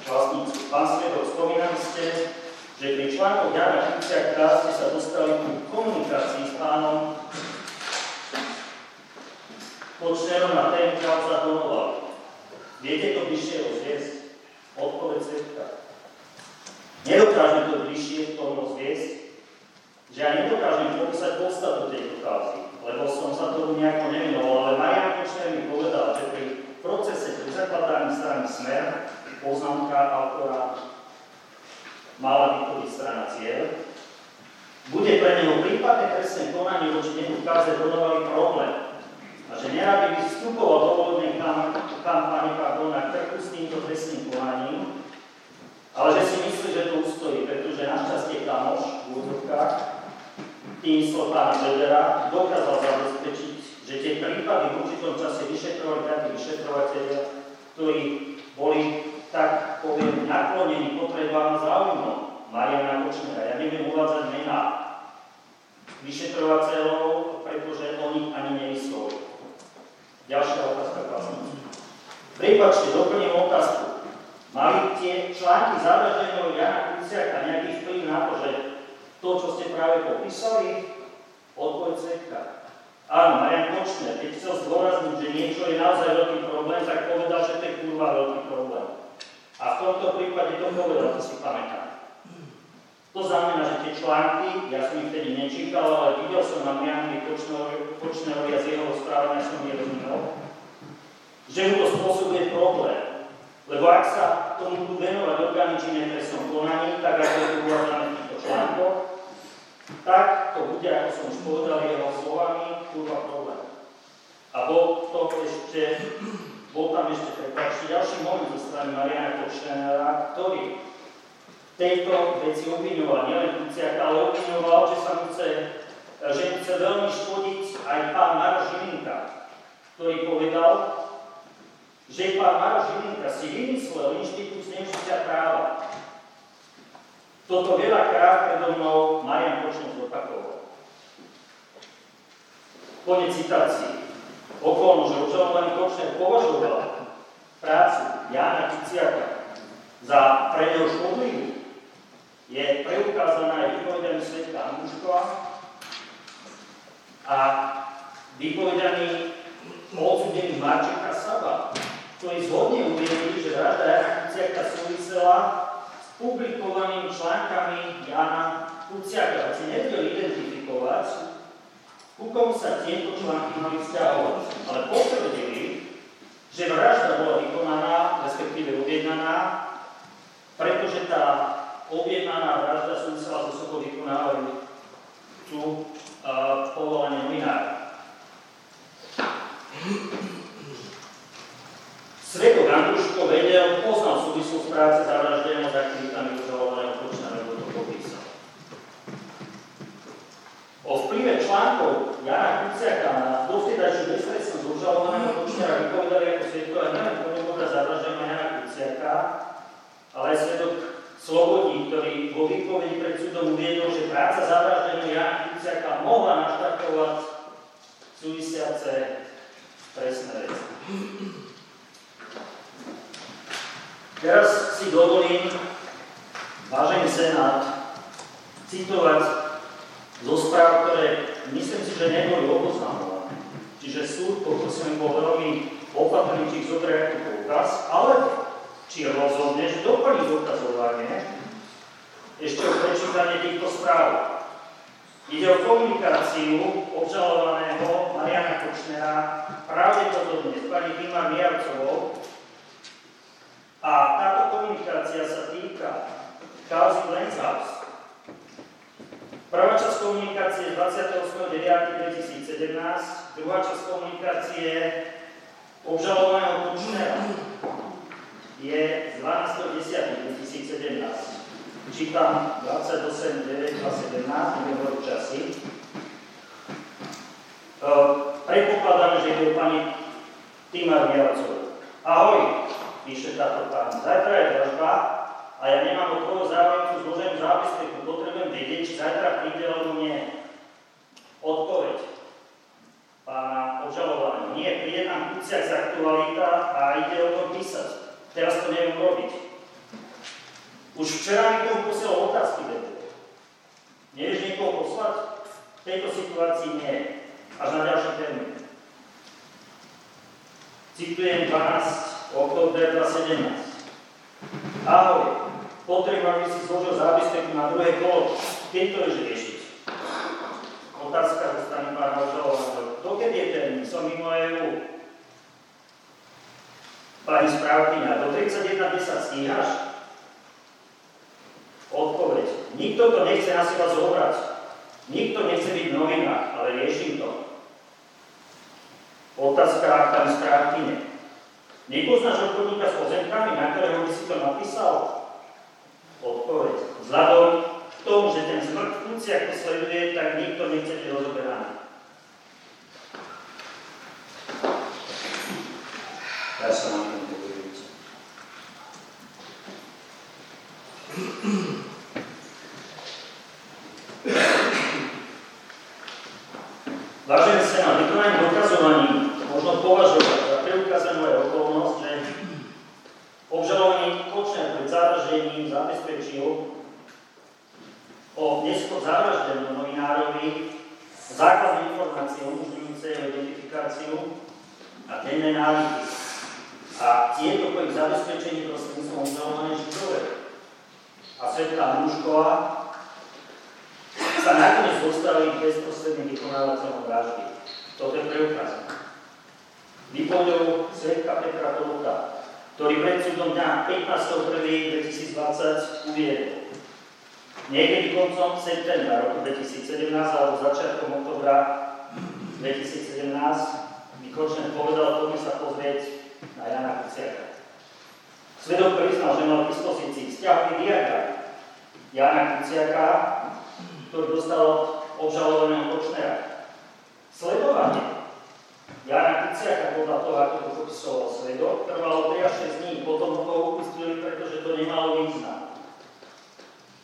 Speaker 3: vlastnícu. Pán Svedov, spomínali ste, že pri článkoch Jana Kripcia K ste sa dostali ku komunikácii s pánom Počnerom na tému kauza Donoval. Viete to bližšie rozviesť? Odpoveď svetka. Nedokážem to bližšie k tomu rozviesť, že ja nedokážem popísať podstatu tejto kauzy, lebo som sa tomu nejako nemenoval, ale Marian Kočner mi povedal, že pri procese pri zakladaní strany smer poznámka autora mala vytvoriť strana cieľ, bude pre neho prípadne trestné konanie voči nemu v kauze podávali problém, vyšetrovali takí vyšetrovateľia, ktorí týchto správ. Ide o komunikáciu obžalovaného Mariana Kočnera pravdepodobne s pani Dima Miarcovou a táto komunikácia sa týka kauzy Lenshaus. Prvá časť komunikácie je 28.9.2017, druhá časť komunikácie obžalovaného Kočnera je z 12.10.2017 čítam 28, 9 a 17, budem hovoriť časy. E, Predpokladám, že je pani Týma Viacová. Ahoj, píše táto pán. Zajtra je dražba a ja nemám od koho záujemcu zloženú zápisku. Potrebujem vedieť, či zajtra príde alebo nie. Odpoveď pána obžalovaného. Nie, príde nám kuciak z aktualita a ide o tom písať. Teraz to neviem robiť. Už včera mi niekomu posielal otázky vedu. Nevieš niekoho poslať? V tejto situácii nie. Až na ďalší termín. Citujem 12, október 2017. Ahoj, potrebujem, aby si zložil zápisník na druhé kolo. Keď to ešte riešiť? Otázka zo strany pána Žalova. Dokedy je ten Som mimo EU. Pani správkyňa, do 31 10 stíhaš? Odpoveď. Nikto to nechce na seba zobrať. Nikto nechce byť novina, ale riešim to. Otázka pani správkyne. Nepoznáš obchodníka s pozemkami, na ktorého by si to napísal? Odpoveď. Vzhľadom k tomu, že ten smrť funkcia, ako sleduje, tak nikto nechce byť rozoberaný. Ja sa na to Vážený Senát, vykonanie dokazovaní možno považovať za preukázanú aj okolnosť, že obžalovaný Kočner pred zavraždením zabezpečil o neskôr zavraždenom novinárovi základné informácie umožňujúce jeho identifikáciu a denné návyky. A tieto po ich zabezpečení prostredníctvom obžalované židové. A svetlá Mušková sa nakoniec dostali k bezprostredným vykonávateľom vraždy. Toto je preukázané. Výpovedou svetka Petra Toluka, ktorý pred súdom dňa 15.1.2020 uviedol. Niekedy koncom septembra roku 2017 alebo začiatkom oktobra 2017 mi Kočner povedal, poďme sa pozrieť na Jana Kuciaka. Svedok priznal, že mal v dispozícii vzťahový diagram Jana Kuciaka ktorý dostal od obžalovaného Kočnera. Sledovanie Jana Kuciaka podľa toho, ako to popisoval svedok, trvalo 3 až 6 dní, potom ho upustili, pretože to nemalo význam.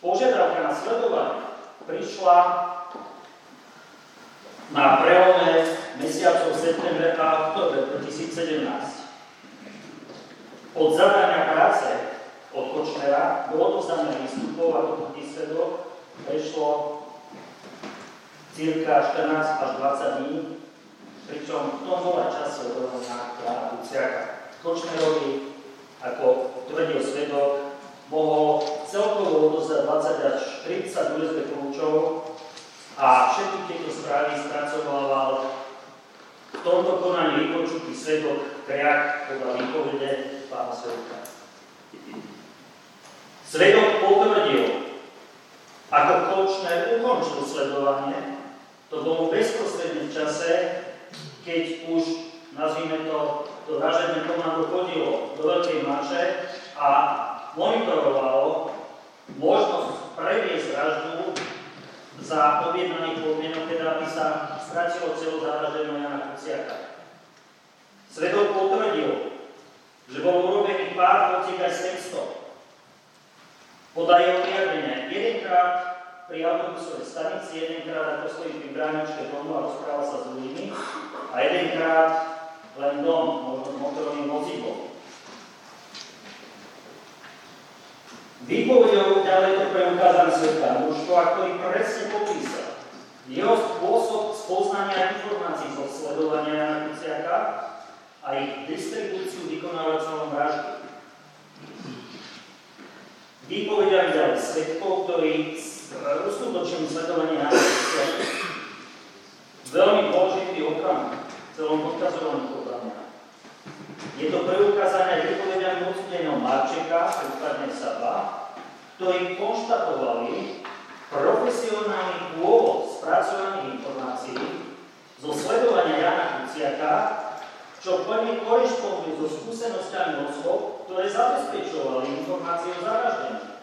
Speaker 3: Požiadavka na sledovanie prišla na prelome mesiacov september a oktober 2017. Od zadania práce od Kočnera do odozdaných výstupov ako svedok prešlo cirka 14 až 20 dní, pričom v tom bola čas sledovaná Jana Kuciaka. Kočnerovi, ako tvrdil svedok, mohol celkovo odozdať 20 až 30 USB kľúčov a všetky tieto správy spracovával v tomto konaní vypočutý svedok Kriak podľa výpovede pána svedka. Svedok potvrdil, ako Kočner ukončil sledovanie to bolo bezprostredne v čase, keď už, nazvime to, to vražedné komando chodilo do Veľkej Mače a monitorovalo možnosť previesť vraždu za objednaných podmienok, teda aby sa stratilo celo zavraždeného Jana Kuciaka. Svedok potvrdil, že bol urobený pár fotiek aj s textom. Podľa jeho vyjadrenia, jedenkrát pri autobusovej stanici, jedenkrát ako stojí pri bráničke domu a rozpráva sa s ľuďmi a jedenkrát len dom, možno motorovým vozidlom. Výpovedou ďalej to preukázaný svetka mužstva, ktorý presne popísal jeho spôsob spoznania informácií zo sledovania Kuciaka a ich distribúciu vykonávacom vraždy. Výpovedali ďalej svetkov, ktorí uskutočnení sledovanie násilia. Veľmi dôležitý okamih v celom odkazovaní podľa. Je to preukázané vypovediami odsudeného Marčeka, prípadne Saba, ktorí konštatovali profesionálny pôvod spracovaných informácií zo sledovania Jana Kuciaka, čo plne korešponduje so skúsenosťami osôb, ktoré zabezpečovali informácie o zavraždení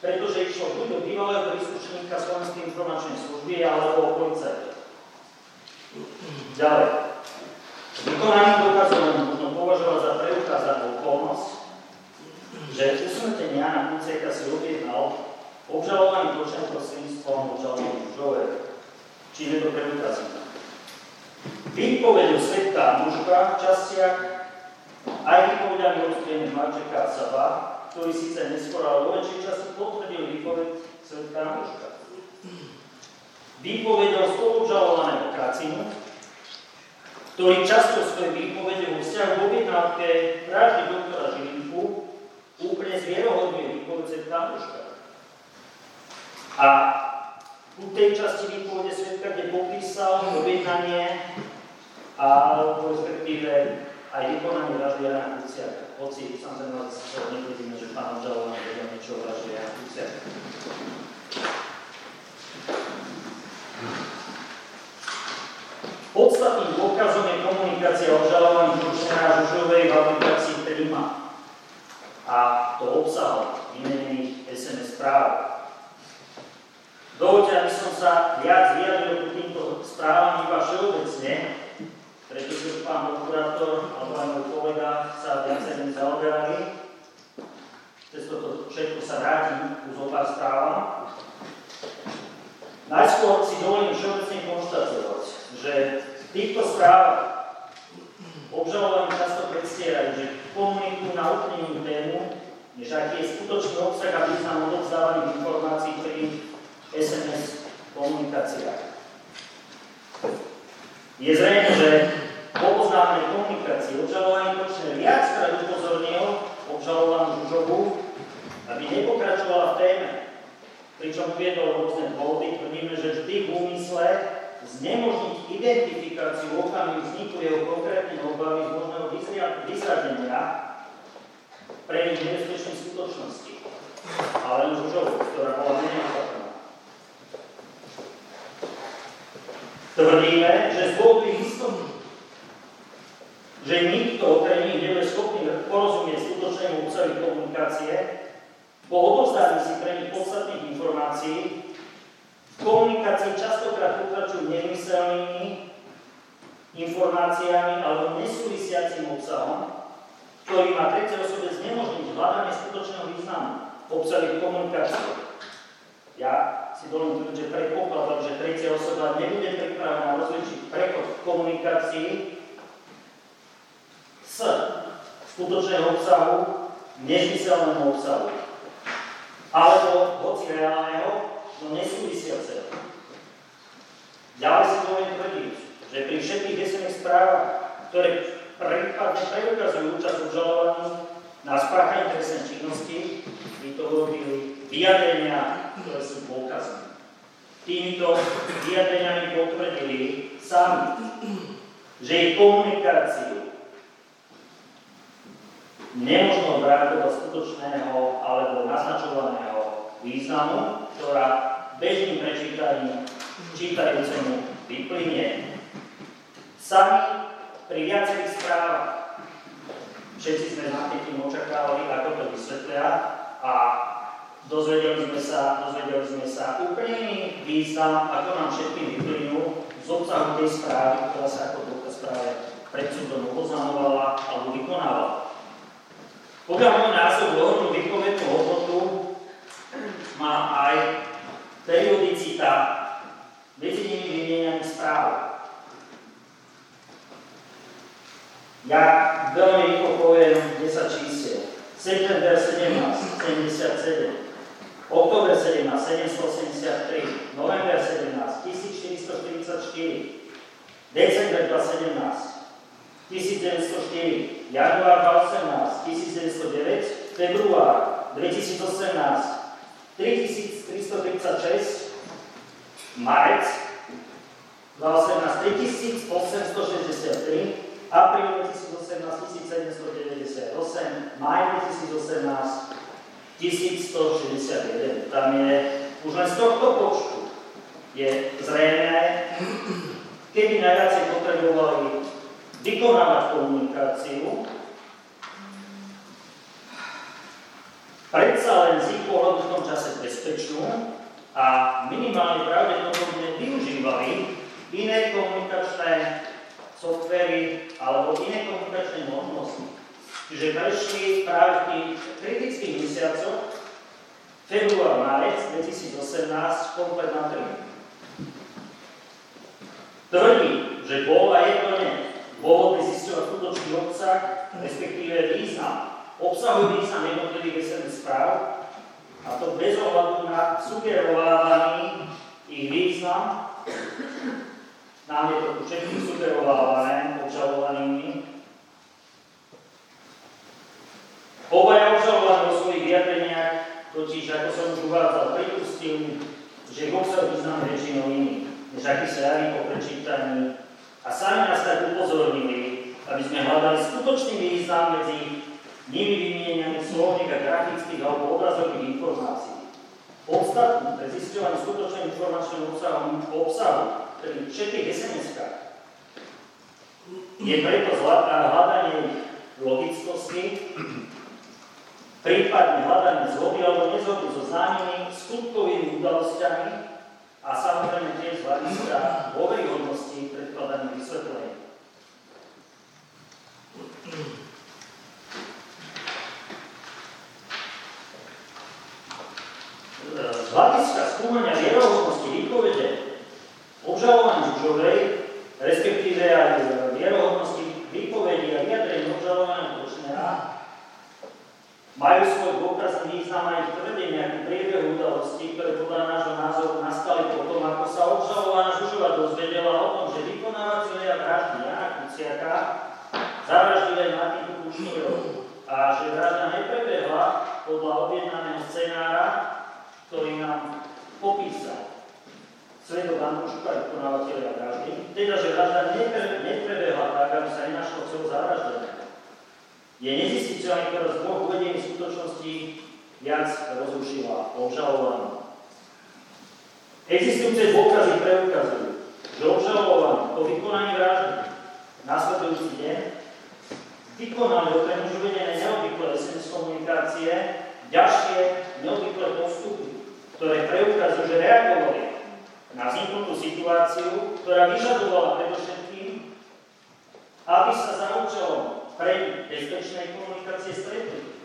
Speaker 3: pretože išlo buď do bývalého príslušníka Slovenskej informačnej služby alebo o policajta. Ďalej. Vykonanie dokazov možno považovať za preukázanú okolnosť, že usmrtenie Jana Kuciaka si objednal obžalovaný počet prostredníctvom obžalovaný Žové. Či je to preukázané. Výpovedou svetka mužka v častiach aj výpovediami odsudených Marčeka a Saba ktorý síce neskôr, ale vo väčšej časti potvrdil výpoveď svetka Namoška. Výpovedou spolubžalovaného Kacinu, ktorý často svoje výpovede vo vzťahu k objednávke vraždy doktora Žilinku úplne zvierohodňuje výpoveď svetka Namoška. A u tej časti výpovede svetka, kde popísal objednanie a respektíve aj vykonanie vraždy Jana Kuciaka. Hoci samozrejme sa netvrdíme, že pán obžalovaný vedel niečo o vražde Jana Kuciaka. Podstatným dôkazom je komunikácia obžalovaných Kušnera Žužovej v aplikácii Prima a to obsahom vymenených SMS správ. Dovolte, aby som sa viac vyjadril k týmto správam iba všeobecne, pretože pán prokurátor alebo aj môj kolega sa viacerými zaoberali. Cez toto všetko sa vrátim ku zopár správam. Najskôr si dovolím všeobecne konštatovať, že v týchto správach obžalovaní často predstierajú, že komunikujú na úplne inú tému, než aký je skutočný obsah a význam odovzdávaných informácií pri SMS komunikáciách. Je zrejme, že po oznámenej komunikácii obžalovaný počne viackrát upozornil obžalovanú Žužovu, aby nepokračovala v téme, pričom uviedol rôzne dôvody, tvrdíme, že vždy v úmysle znemožniť identifikáciu okamihu vzniku jeho konkrétnej obavy z možného vyzradenia pre nich nebezpečných skutočností. Ale len Žužovu, ktorá bola menej Tvrdíme, že z dôvodu istoty, že nikto okrem nich nebude schopný porozumieť skutočnému obsahu komunikácie, po odovzdaní si pre nich podstatných informácií komunikácii častokrát pokračujú nemyselnými informáciami alebo nesúvisiacím obsahom, ktorý má tretie osobe znemožniť hľadanie skutočného významu obsahu komunikácie. Ja si dovolím tvrdiť, že predpokladám, že tretia osoba nebude pripravená rozličiť prechod v komunikácii s skutočného obsahu, nezmyselného obsahu, alebo hoci reálneho, no nesúvisiace. Ďalej si dovolím tvrdiť, že pri všetkých SMS správach, ktoré prípadne preukazujú účasť obžalovaných na spáchanie trestnej činnosti, by to urobili vyjadrenia, ktoré sú dôkazné. Týmito vyjadreniami potvrdili sami, že ich komunikáciu nemožno brať do skutočného alebo naznačovaného významu, ktorá bežným prečítaním čítajúcemu vyplynie. Sami pri viacerých správach všetci sme s napätím očakávali, ako to vysvetlia a dozvedeli sme sa, dozvedeli sme sa úplný význam, ako nám všetkým vyplynul z obsahu tej správy, ktorá sa ako dôkaz práve pred súdom oboznamovala alebo vykonávala. Podľa môjho názoru dohodnú výpovednú hodnotu má aj periodicita medzi nimi vymienianých správ. Ja veľmi rýchlo poviem 10 čísiel. September 17, 77, oktober 17, 783, november 17, 1444, december 17, 1904, január 18, 1909, február 2018, 3336, marec 2018 3863, apríl 2018 1798, maj 2018 1161. Tam je už len z tohto počtu je zrejme, keby najviac potrebovali vykonávať komunikáciu, predsa len z v tom čase bezpečnú a minimálne pravdepodobne využívali iné komunikačné softvery alebo iné komunikačné možnosti. Čiže prešli práve v tých kritických mesiacoch február, marec 2018 komplet na trhu. Tvrdí, že bol a je to nie. Dôvod zisťovať skutočný obsah, respektíve význam obsahujú význam jednotlivých veselých správ, a to bez ohľadu na sugerovávaný ich význam. Nám je to všetkým sugerovávané obžalovanými. Obaja obžalovaní vo svojich vyjadreniach, totiž, ako som už uvádzal, pripustili že v obsahu význam väčšinou iný, než aký sa javí po prečítaní a sami nás tak upozornili, aby sme hľadali skutočný význam medzi nimi vymienianých slovník a grafických alebo obrazových informácií. Podstatný pre zisťovanie skutočného informačného obsahu, obsahu tedy všetkých sms je preto hľadanie logickosti, prípadne hľadanie zhody alebo nezhody so známymi skutkovými udalosťami a samozrejme tiež z hľadiska dôveryhodnosti predkladaných vysvetlení. Z hľadiska skúmania vierohodnosti výpovede obžalovaní Žužovej, respektíve aj vierohodnosti výpovedi a vyjadrení obžalovaného Košnera, majú svoj dôkazný význam aj tvrdenia ku priebehu udalostí, ktoré podľa nášho názoru nastali potom, ako sa obžalovaná Žužova dozvedela o tom, že vykonávateľia vraždy Jana Kuciaka zavraždili aj Martinu Kušnírov a že vražda neprebehla podľa objednaného scenára, ktorý nám popísal. Svedok Andruška, vykonávateľia vraždy, teda, že vražda neprebehla tak, aby sa nenašlo celo zavraždené je nezistiteľný, ktorá z dvoch uvedených skutočností viac rozrušila obžalovanú. Existujúce dôkazy preukazujú, že obžalovaný po vykonaní vraždy následujúci deň vykonali okrem už uvedené neobvyklé SMS komunikácie ďalšie neobvyklé postupy, ktoré preukazujú, že reagovali na vzniknutú situáciu, ktorá vyžadovala predovšetkým, aby sa za účelom pre bezpečnej komunikácie stretli.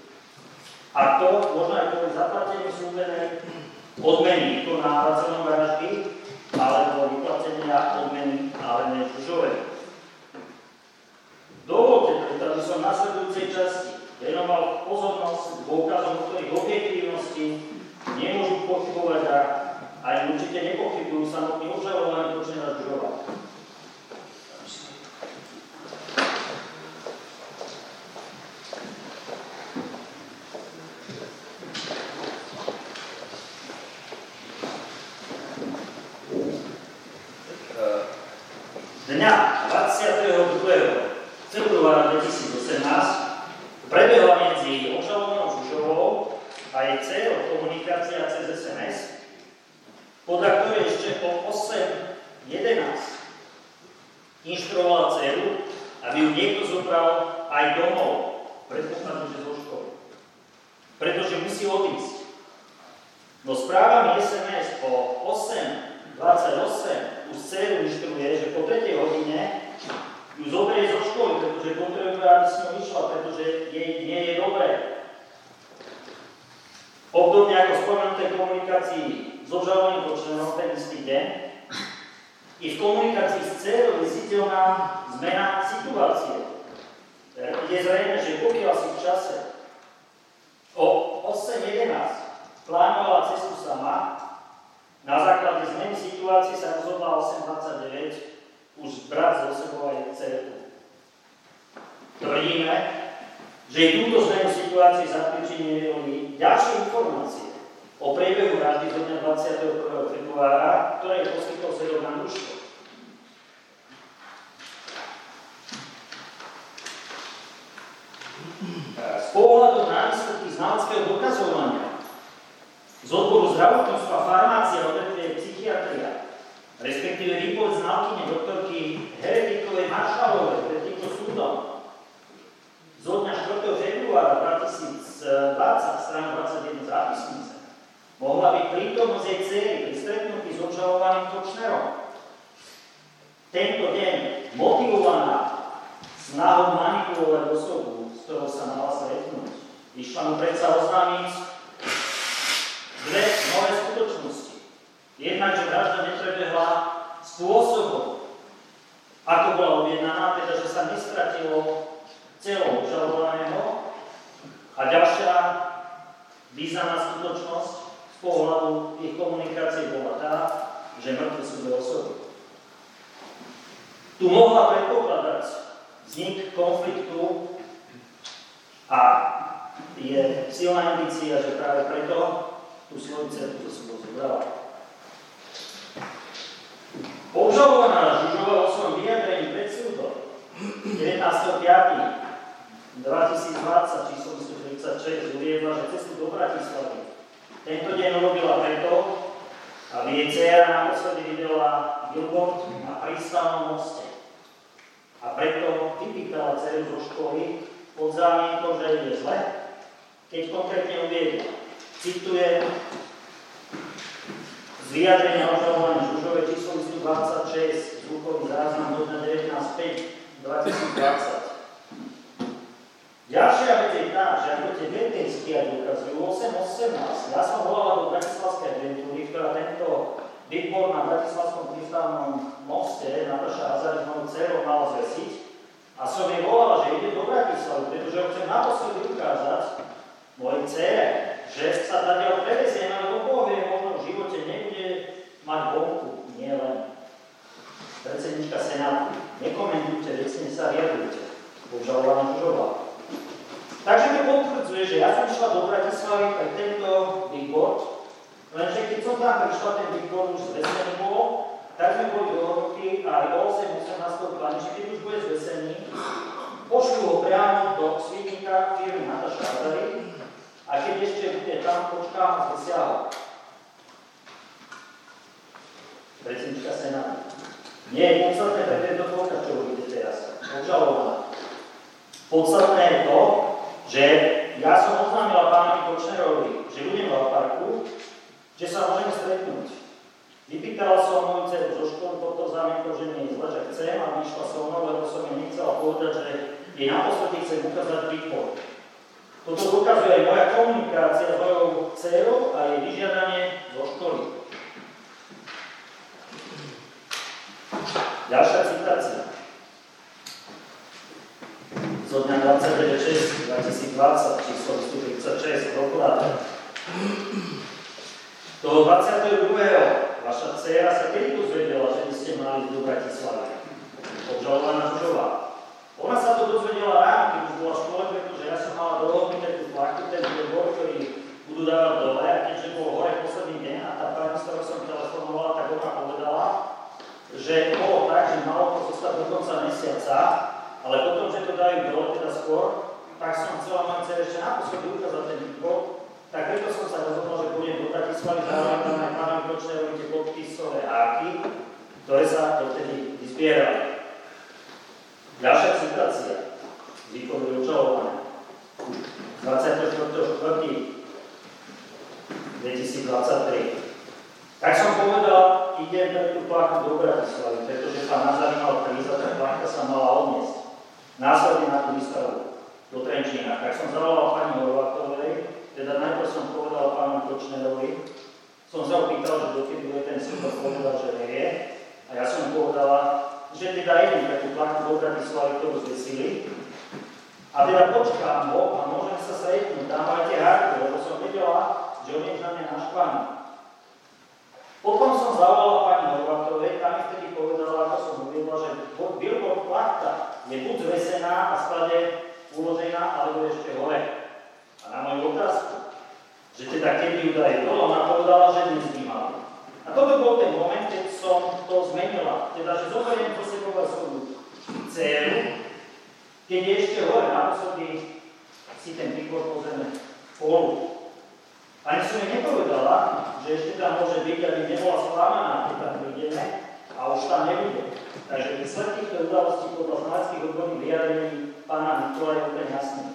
Speaker 3: A to možno aj kvôli zaplateniu súbenej odmeny vykonávateľom vraždy alebo vyplatenia odmeny Alene Žužovej. Dovolte preto, aby som v nasledujúcej časti venoval pozornosť dôkazom, ktorých objektívnosti nemôžu pochybovať a aj určite nepochybujú samotní obžalovaní počnera Žužova. 26, zvukový záznam do dňa 19.5.2020. Ďalšia vec je tá, že ako tie vetenskí aj ukazujú, 8.18, ja som volala do Bratislavskej agentúry, ktorá tento billboard na Bratislavskom prístavnom moste Nataša Hazari s mojou zvesiť a som jej volala, že ide do Bratislavy, pretože ho chcem naposledy ukázať mojej dcere, že sa tady prevezie, ale Boh vie, v živote nebude mať vonku, nie len predsednička Senátu. Nekomentujte, vecne sa riadujte. Obžalovaná Žužová. Takže to potvrdzuje, že ja som išla do Bratislavy pre tento billboard, lenže keď som tam prišla, ten billboard už zvesený bol, tak sme boli dohodnutí aj o 8, 18 pláne, že keď už bude zvesený, pošlu ho priamo do svídnika firmy Nataša Azary a keď ešte bude tam, počkám a zvesia ho. Predsednička Senátu. Nie je podstatné pre tento podcast, čo vidíte teraz. Obžalovaná. Podstatné je to, že ja som oznámila pánovi Kočnerovi, že budem v parku, že sa môžeme stretnúť. Vypýtala som moju dceru zo školy pod to zámienkou, že nie je zle, že chcem, aby išla so mnou, lebo som jej nechcela povedať, že jej naposledy chcem ukázať výpor. Toto dokazuje aj moja komunikácia s mojou dcerou a jej vyžiadanie zo školy. Ďalšia citácia zo dňa 29.6.2020, číslo 136, prokurátor. Toho 22. vaša dcera sa kedy dozvedela, že by ste mali do Bratislavy? Obžalovaná Žužová. Ona sa to dozvedela ráno, keď už bola v škole, pretože ja som mala dohodnuté tú plachtu, ten billboard, ktorý budú dávať dole, a keďže bol hore posledný deň a tá pani, s ktorou som telefonovala, tak ona povedala, že bolo tak, že malo to zostať do konca mesiaca, ale potom, že to dajú dole, teda skôr, tak som chcela mať cere ešte naposledy ukázať ten výkon, tak preto som sa rozhodol, že budem do Bratislavy zároveň tam aj pánovi Kočnerovi tie podpisové háky, ktoré sa dotedy vyzbierali. Ďalšia citácia výkonu obžalované. 24.4.2023. Tak som povedal, idem pre tú plachu do Bratislavy, pretože pán Nazar mal prísť a tá plachta sa mala odniesť. Následne na tú výstavu do Trenčína. Tak som zavolal pani Horvátovej, teda najprv som povedal pánu Kočnerovi, som sa opýtal, že dokedy bude ten súd, povedal, že nevie. A ja som povedala, že teda idem pre tú plachtu do Bratislavy, ktorú zvesili. A teda počkám ho a môžem sa stretnúť, dám aj tie hárky, lebo som vedela, že on je na mňa naštvaný. Potom som zavolal pani Horvátovej, tam mi vtedy povedala, ako som uviedla, že billboard plachta je buď zvesená a sklade uložená, alebo ešte hore. A na moju otázku, že teda kedy ju dajú dole, ona povedala, že dnes by mala. A toto bol ten moment, keď som to zmenila. Teda, že zoberiem to sebou svoju dceru, keď je ešte hore, naposledy si ten výbor pozrieme spolu. Ani som jej nepovedala, že ešte tam môže byť, aby nebola sklamaná, keď tam prídeme, a už tam nebude. Takže výsledky týchto udalostí podľa znaleckých odborných vyjadrení pána Nikola je úplne jasný.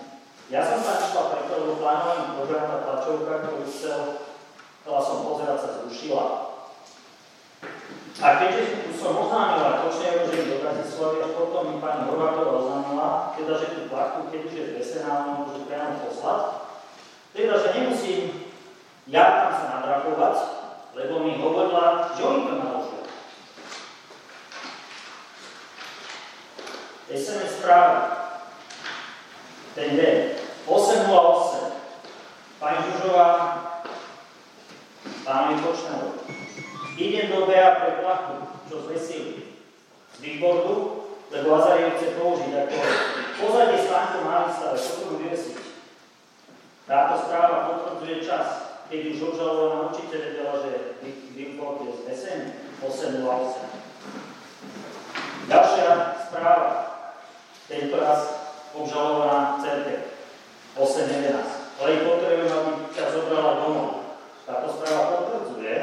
Speaker 3: Ja som sa išla preto, lebo plánovaný program tá tlačovka, ktorú chcel, chcela som pozerať, sa zrušila. A keďže tu som oznámila Kočneru, že do Bratislavy, až potom mi pani Horvátová oznámila, teda, že tú plachtu, keď už je zvesená, môže priamo poslať, teda, že nemusím ja tam sa nadrapovať, lebo mi hovorila, že oni to naložia. SMS správa. Ten deň. 8.08. Pani Žužová, pánovi Kočnerovi. Idem do BA pre plachu, čo zvesili z výbordu, lebo Azariel chce použiť ako pozadie stánku na výstave, čo budú vyvesiť. Táto správa potvrdzuje čas, keď už obžalovaná určite vedela, že výbord je zvesený 8.08. správa. Tento raz obžalovaná CRT 8.11. Ale potrebujem, aby ťa zobrala domov. Táto správa potvrdzuje,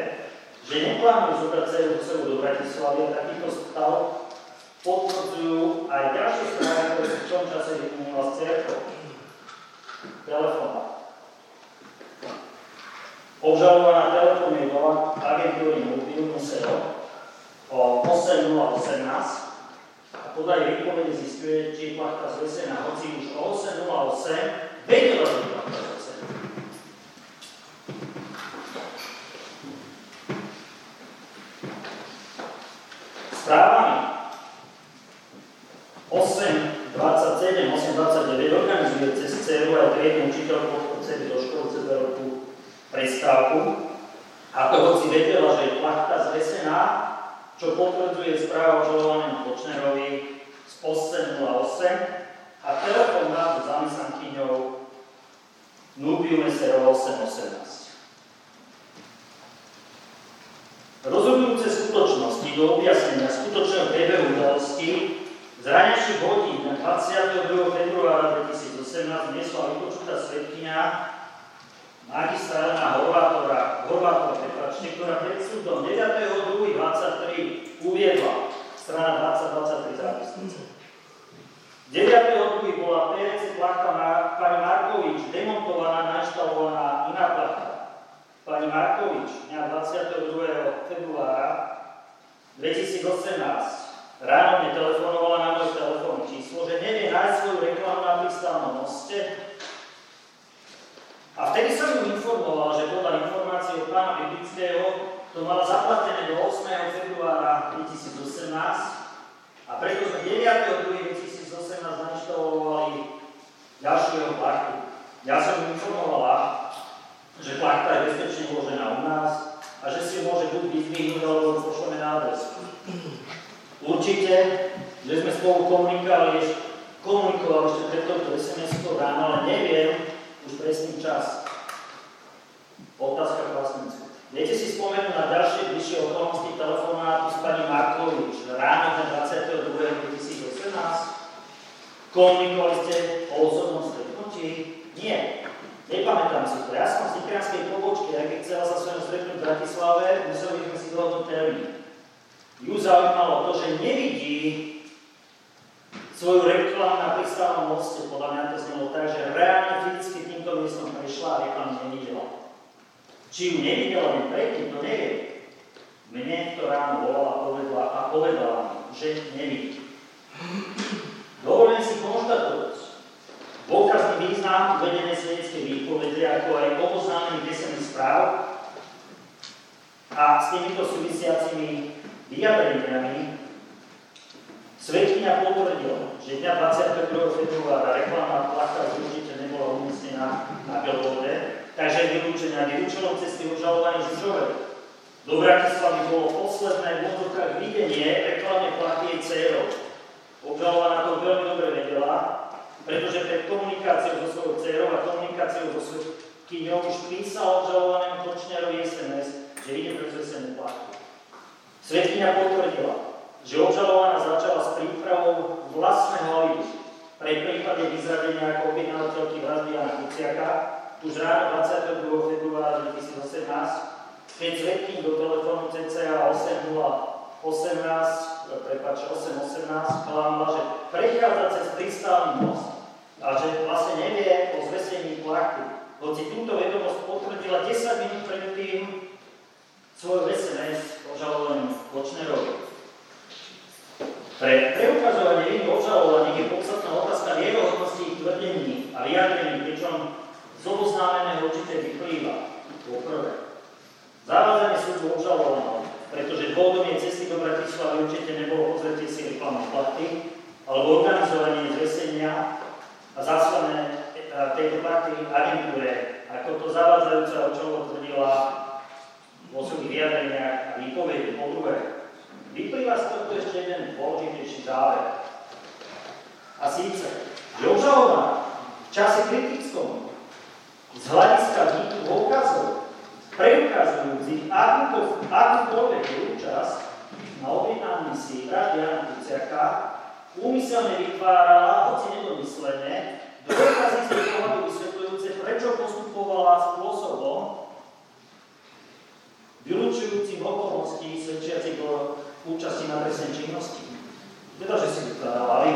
Speaker 3: že neplánujú zobrať celú sebou do Bratislavy a takýchto stav potvrdzujú aj ďalšie správy, ktoré v tom čase vyplnila s cerkou. Telefóna. Obžalovaná telefónnej bola agentúry Mobil Museo o 8018 a podľa jej výpovede zistuje, či je plachta zvesená, hoci už o 808 vedela, že je plachta zvesená. Správami 8.27, 8.29 organizuje cez CERU aj triednu učiteľku od do školy cez veľkú prestávku. A to hoci vedela, že je plachta zvesená, čo potvrdzuje správa žalovanému Kočnerovi z 808 a telefón má so zamestnankyňou Nubiu Meserova 818. Rozhodujúce skutočnosti do objasnenia skutočného priebehu udalosti z ranejších hodín 22. februára 2018 vniesla vypočutá svetkynia magistra Horvátora, Horvátora, prepáčte, ktorá pred súdom 9.2.23 uviedla, strana 2023 zápisnice. 9.2. bola PRC plachta pani Markovič demontovaná, nainštalovaná iná plachta. Pani Markovič dňa 22. februára 2018 ráno mne telefonovala na môj telefónne číslo, že nevie nájsť svoju reklamu na pristávnom moste a vtedy som ju informoval, že podľa informácie od pána Biblického to mala zaplatené do 8. februára 2018 a preto sme 9.2.2018 nainštalovali ďalšiu jeho plachtu. Ja som ju informovala, že plachta je bezpečne uložená u nás a že si ju môže buď vyzdvihnúť alebo pošleme na adresu. Určite, že sme spolu komunikovali, komunikovali ešte pred touto SMS-kou ráno, ale neviem, už presný čas. Otázka klasnicu. Viete si spomenúť na ďalšie bližšie okolnosti telefonátu s pani Markovič ráno na 22. 2018? Komunikovali ste o osobnom stretnutí? Nie. Nepamätám si to. Ja som z Nitrianskej pobočky, aj keď chcela sa s vami stretnúť v Bratislave, museli sme si dohodnúť termín. Ju zaujímalo to, že nevidí svoju reklamu na pristávnom moste, podľa mňa to znelo tak, že reálne fyzicky týmto miestom prešla a reklamu nevidela. Či ju nevidela by predtým, to neviem. Mne to ráno volala povedla, a povedala mi, že nevidí. Dovolím si konštatovať, dôkazný význam uvedené svedecké výpovede, ako aj oboznámení písemných správ a s týmito súvisiacimi vyjadreniami Svetkynia potvrdila, že dňa 22. februára reklamná plachta určite nebola umiestnená na billboarde, takže je vylúčená účelom cesty obžalovanej Žužovej. Do Bratislavy bolo posledné v odvokách videnie reklamnej plachty jej dcerou. Obžalovaná to veľmi dobre vedela, pretože pred komunikáciou so svojou dcerou a komunikáciou so svetkyňou už písal obžalovanému Kočnerovi SMS, že ide pre zvesenú plachtu. Svetkynia potvrdila, že obžalovaná začala s prípravou vlastného alibi pre prípade vyzradenia ako objednávateľky vraždy Jana Kuciaka už ráno 22. februára 2018, keď svetky do telefónu CCA 8018, prepáč, 818, klamala, že prechádza cez pristávny most a že vlastne nevie o zvesení plachty. Hoci túto vedomosť potvrdila 10 minút predtým svoj SMS požalovaným Kočnerovi. Pre preukazovanie viny obžalovaných je podstatná otázka vierohodnosti ich tvrdení a vyjadrení, pričom z oboznámeného určite vyplýva. Poprvé, zavádzanie súdu obžalovaného, pretože dôvodom jej cesty do Bratislavy určite nebolo pozretie si reklamné platy, alebo organizovanie zvesenia a zaslané e, tejto party agentúre, ako to zavádzajúca občanovo tvrdila vo svojich vyjadreniach a výpovedi. Po druhé, Vyplýva z tohto ešte jeden dôležitejší záver. A síce, že obžalovaná v čase kritickom z hľadiska vzniku dôkazov, preukazujúcich akúkoľvek účasť na objednaní si vraždy Jana Kuciaka, úmyselne vytvárala, hoci nedomyslene, dôkazy z pohľadu vysvetľujúce, prečo postupovala spôsobom, vylúčujúcim okolností svedčiacich účasti na trestnej činnosti. Teda, že si vytvárala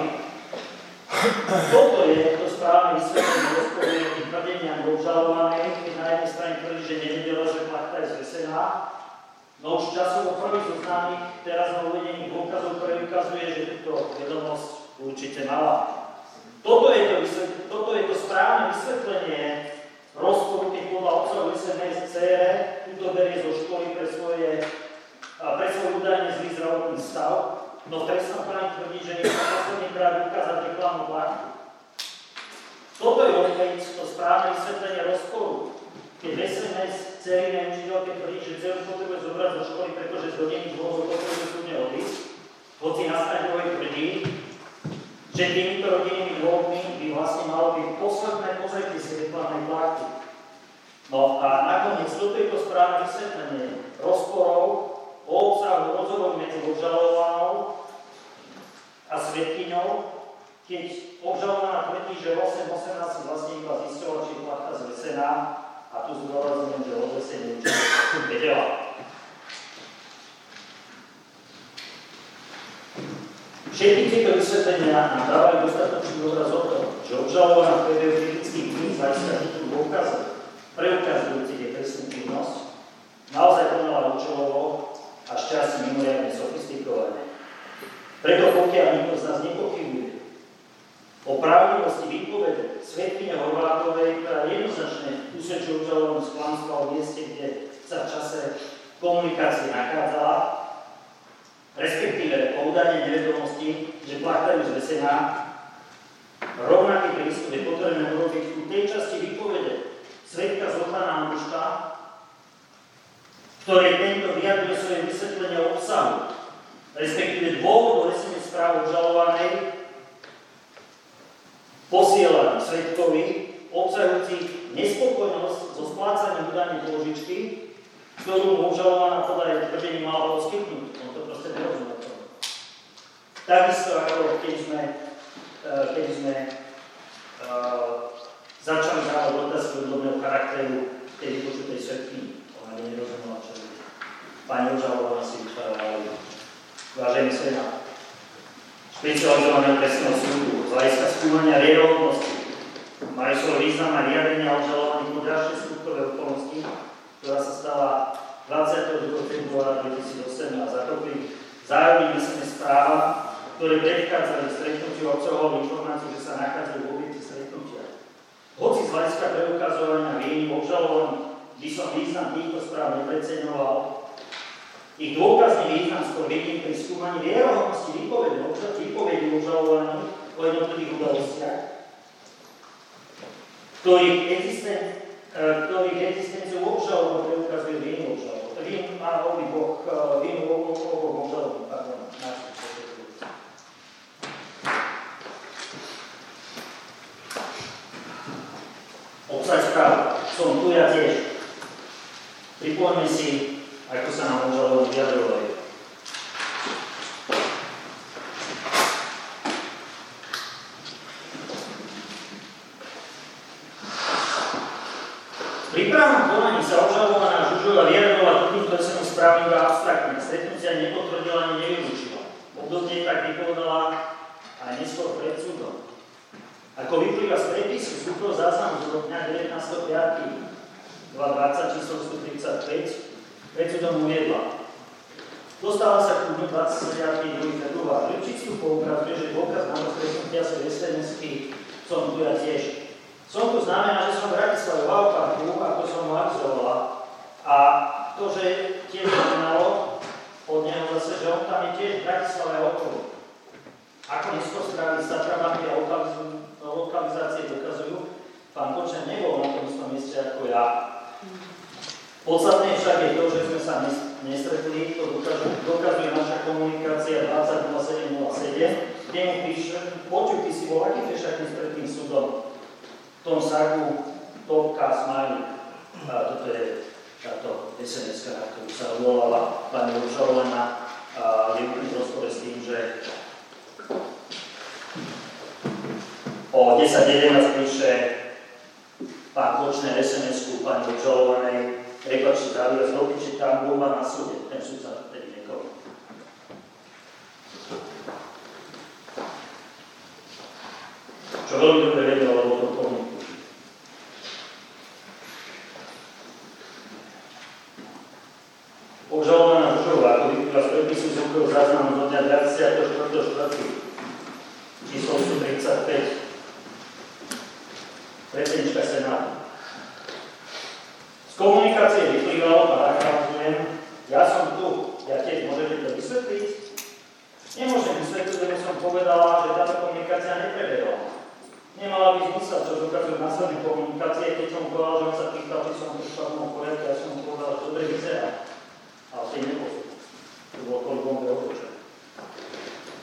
Speaker 3: toto je to správne vysvetlenie rozporuje tým tvrdeniam obžalovanej, keď na jednej strane tvrdí, že nevedela, že plachta je zvesená, no už časovo prvý zo známych teraz na uvedení dôkazov preukazuje, že túto vedomosť určite mala. Toto je to, toto je to správne vysvetlenie rozporu, keď podľa otcov SMS CR túto berie zo školy pre svoje pre svoj údajne zlý zdravotný stav, no trestná práve tvrdí, že nechce posledný krát ukázať reklamnú plachtu. Toto je to správne vysvetlenie rozporu. Keď SMS celý učiteľke tvrdí, že celú potrebuje zobrať zo školy, pretože z rodinných dôvodov potrebuje súdne odísť, hoci na strane tvrdí, že týmito rodinnými dôvodmi by vlastne malo byť posledné pozretie si reklamnej plachty. No a nakoniec toto je to správne vysvetlenie rozporov o obsahu rozhovoru medzi obžalovanou a svetkyňou, keď obžalovaná tvrdí, že 8.18 si vlastne iba zistila, či je plachta zvesená a tu zdôrazňujem, že odvesenie určite vedela. Všetky tieto vysvetlenia nám dávajú dostatočný obraz o tom, že obžalovaná v priebehu kritických dní z hľadiska dôkazov preukazujúcich je trestnú činnosť, naozaj konala účelovo a šťastie mimoriadne sofistikované. Preto pokiaľ nikto z nás nepochybuje o pravdivosti výpovede svetkyne Horvátovej, ktorá jednoznačne usvedčuje obžalovanú z klamstva o mieste, kde sa v čase komunikácie nachádzala, respektíve o údajnej nevedomosti, že plachta je zvesená, rovnaký prístup je potrebné urobiť u tej časti výpovede svetka Zlataná Anduška, ktoré tento vyjadruje svoje vysvetlenie obsahu, respektíve dôvodu lesenie správ obžalovanej, posielaný svetkovi, obsahujúci nespokojnosť so splácaním údajnej položičky, ktorú obžalovaná podľa jej tvrdení mala poskytnúť. On to proste nerozumie. Takisto ako keď sme, eh, keď sme uh, začali dávať otázky odborného charakteru tej vypočutej svetky, ona nerozumela, čo pani obžalovaná si vážený senát. Špecializovaného trestného súdu z hľadiska skúmania vierohodnosti majú svoj význam aj riadenia obžalovaných po ďalšie skutkové okolnosti, ktorá sa stala 22. februára 2018 ako pri zároveň myslím správa, ktoré predchádzali stretnutiu obsahovú informáciu, že sa nachádzajú v objekte stretnutia. Hoci z hľadiska preukazovania viení obžalovaných by som význam týchto správ nepreceňoval, ich dôkazný význam skôr vidím pri skúmaní vierohodnosti výpovedi obžalovaných o jednotlivých udalostiach, ktorých, existen, ktorých existenciu obžalovaných preukazuje vinu obžalovaných. Vinu má oboch, vinu oboch obžalovaných, pardon, Obsah správ. Som tu ja tiež. Pripomeňme si ako sa nám môžu vyjadrovali. Pri právnom konaní sa obžalovaná Žužova vyjadrovala túto trestnú správu iba abstraktne. Stretnutia nepotvrdila ani nevylúčila. Obdobne tak vypovedala aj neskôr pred súdom. Ako vyplýva z prepisu súdov záznamu z dňa 19.5. 20 číslo 135, Predsudom uviedla. Dostáva sa k dňu 29. február. Lipčickú poukazuje, že dôkaz na stretnutia sa sns som tu ja tiež. Som tu znamená, že som v Bratislave v Alparku, ako som mu avizovala. A to, že tiež znamenalo od neho zase, že on tam je tiež v Bratislave okolo. Ako neskôr strávili satrabami a lokalizácie dokazujú, pán Počen nebol na tom istom mieste ako ja. Podstatné však je to, že sme sa nestretli, to dokazuje naša komunikácia 200707, kde mu píše, počuj, ty si bol aký fešaký pred tým súdom, v tom sagu Topka Smiley. A toto je táto sns ktorú sa volala pani a je v rozpore s tým, že O 10.11 píše pán Kočner SMS-ku pani obžalovanej, vás do piče, tam bola na súde, ten súd sa vtedy nekoval. Čo veľmi dobre vedel, lebo to komunikuje. Obžalovaná Žužová, ako vyplýva z prepisu zvukového záznamu zo dňa 24.4. číslo 135, predsednička Senátu. Komunikácie vyplývalo, parafrazujem, ja som tu, ja tiež môžete to vysvetliť? Nemôžem vysvetliť, lebo som povedala, že táto komunikácia neprebehla. Nemala by zmysel, čo dokazujú následné komunikácie, keď som povedal, že on sa pýtal, či som prišla v mojom poriadku, ja som povedal, že dobre vyzerá. Ale tej neposlúchol. To bolo kvôli bombe otočené.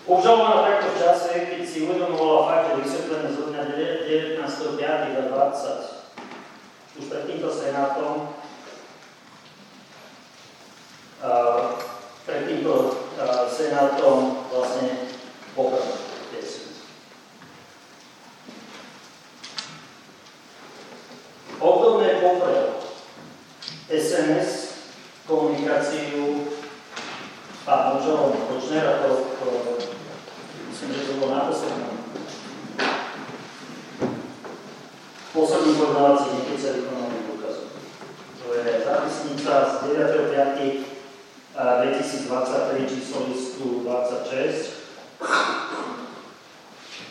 Speaker 3: Obžalovaná takto v čase, keď si uvedomovala fakt, že vysvetlené zo dňa 19.5.20 už pred týmto senátom pred týmto senátom vlastne pokračoval. Obdobné poprel SMS komunikáciu pán Mužov, Kočnera, to, to, myslím, že to bolo na poslednom. Posledný porovnávací nekedy vykonaný dôkazom. To je zápisnica z 9.5.2023 číslo listu 26.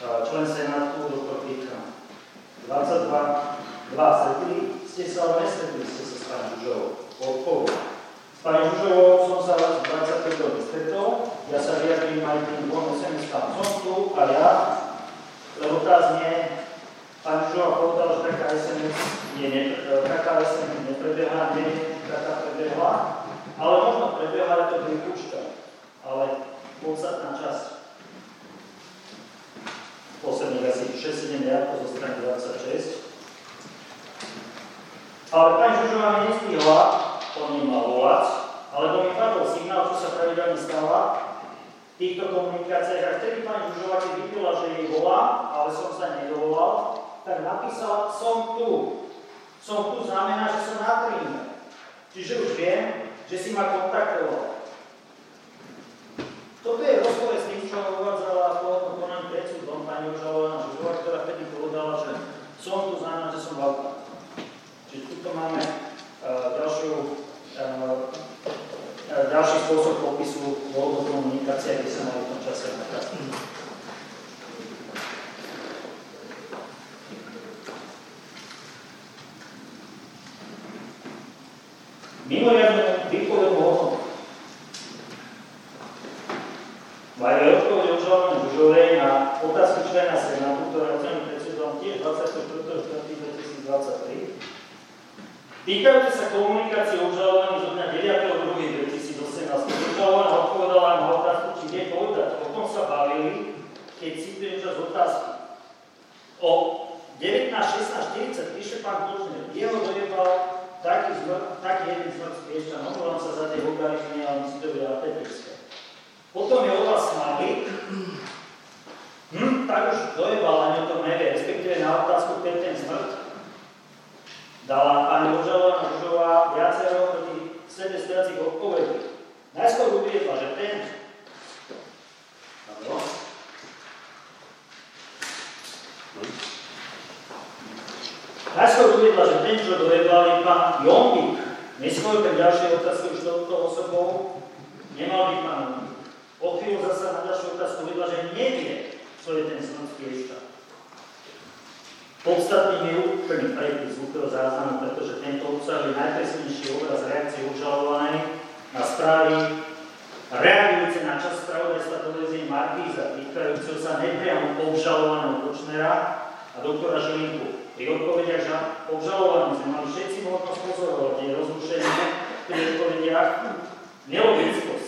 Speaker 3: Člen Senátu, doktor Píka. 22 Dva stretli ste sa, ale nestretli ste sa s pani Žužovou. Odpoveď. S pani Žužovou som sa 25 stretol, ja sa vyjadrím aj tým dvom sms Som tu a ja, lebo tá znie, pani Žužová povedal, že taká SMS, nie, nie, taká SMS neprebieha, nie, taká prebehla, ale možno prebieha, aj to pripúšťa. Ale podstatná časť posledných asi 6-7 riadkov zo strany 26 ale pani Žužová mi nestihla po ním ma volať, alebo mi padol signál, čo sa pravidelne stáva v týchto komunikáciách. A vtedy pani Žužová, keď videla, že jej volá, ale som sa nedovolal, tak napísala, som tu. Som tu znamená, že sa natríme. Čiže už viem, že si ma kontaktoval. Toto je rozpore s tým, čo uvádzala pôvodnom konaní pred súdom pani Žužová, ktorá vtedy povedala, že som tu znamená, že som v Čiže tuto máme uh, ďalšiu, uh, ďalší spôsob popisu voľnou komunikácie, kde sa v tom čase nachádzať. Mimoriadne výpovednú hodnotu majú aj odpoveď obžalované Žužovej na otázku člena Senátu, ktorá je pred tiež 24.4.2023 Týkajúce sa komunikácie obžalovaných zo dňa 9.2.2018, obžalovaná odpovedala na otázku, či vie povedať, o tom sa bavili, keď citujem čas otázky. O 19.16.40 píše pán Kožner, jeho dojebal taký, jeden zmrt z Piešťan, omluvám sa za tie vulgarizmy, ale myslím, to bude apetrické. Potom je o vás smáli, hm, tak už dojebal, ani o tom nevie, respektíve na otázku, keď ten zmrt, dala pani Božová Božová viacero proti sebe stojacich odpovedí. Najskôr uviedla, že ten, Najskôr uviedla, že ten, čo dojedlal, je pán Jompik. Neskôr ten ďalšie otázky už touto osobou nemal byť pán Jompik. O chvíľu zase na ďalšiu otázku uviedla, že nevie, čo je ten smrtský ešta. Podstatný je úplný prepis zvukového záznamu, pretože tento obsahuje najpresnejší obraz reakcie obžalovanej na správy reagujúce na čas spravodajstva televízie Markíza, týkajúceho sa nepriamo obžalovaného Kočnera a doktora Žilinku. Pri odpovediach že obžalovaní sme mali všetci možnosť pozorovať jej rozrušenie pri odpovediach, nelogickosť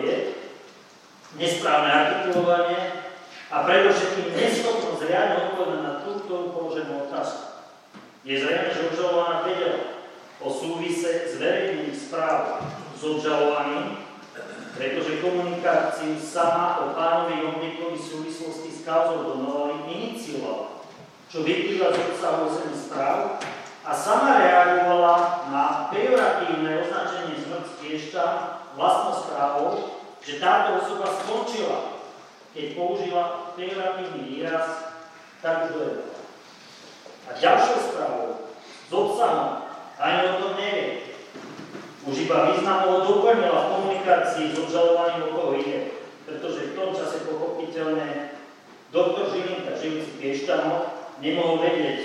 Speaker 3: vied, nesprávne artikulovanie, a predovšetkým neschopnosť riadne odpovedať na tú, ktorú položenú otázku. Je zrejme, že obžalovaná vedela o súvise s verejným správ s obžalovaným, pretože komunikáciu sama o pánovi Jomlíkovi v súvislosti s kauzou Donovali iniciovala, čo vyplýva z obsahu 8 správ a sama reagovala na pejoratívne označenie smrť Kiešťa vlastnou správou, že táto osoba skončila, keď použila pejoratívny výraz, tak už dojela. A ďalšou správou s obsahom ani o tom nevie, už iba významovo doplnila v komunikácii s obžalovaním, o koho ide. Pretože v tom čase pochopiteľne doktor Žilinka, žijúci Piešťanov, nemohol vedieť,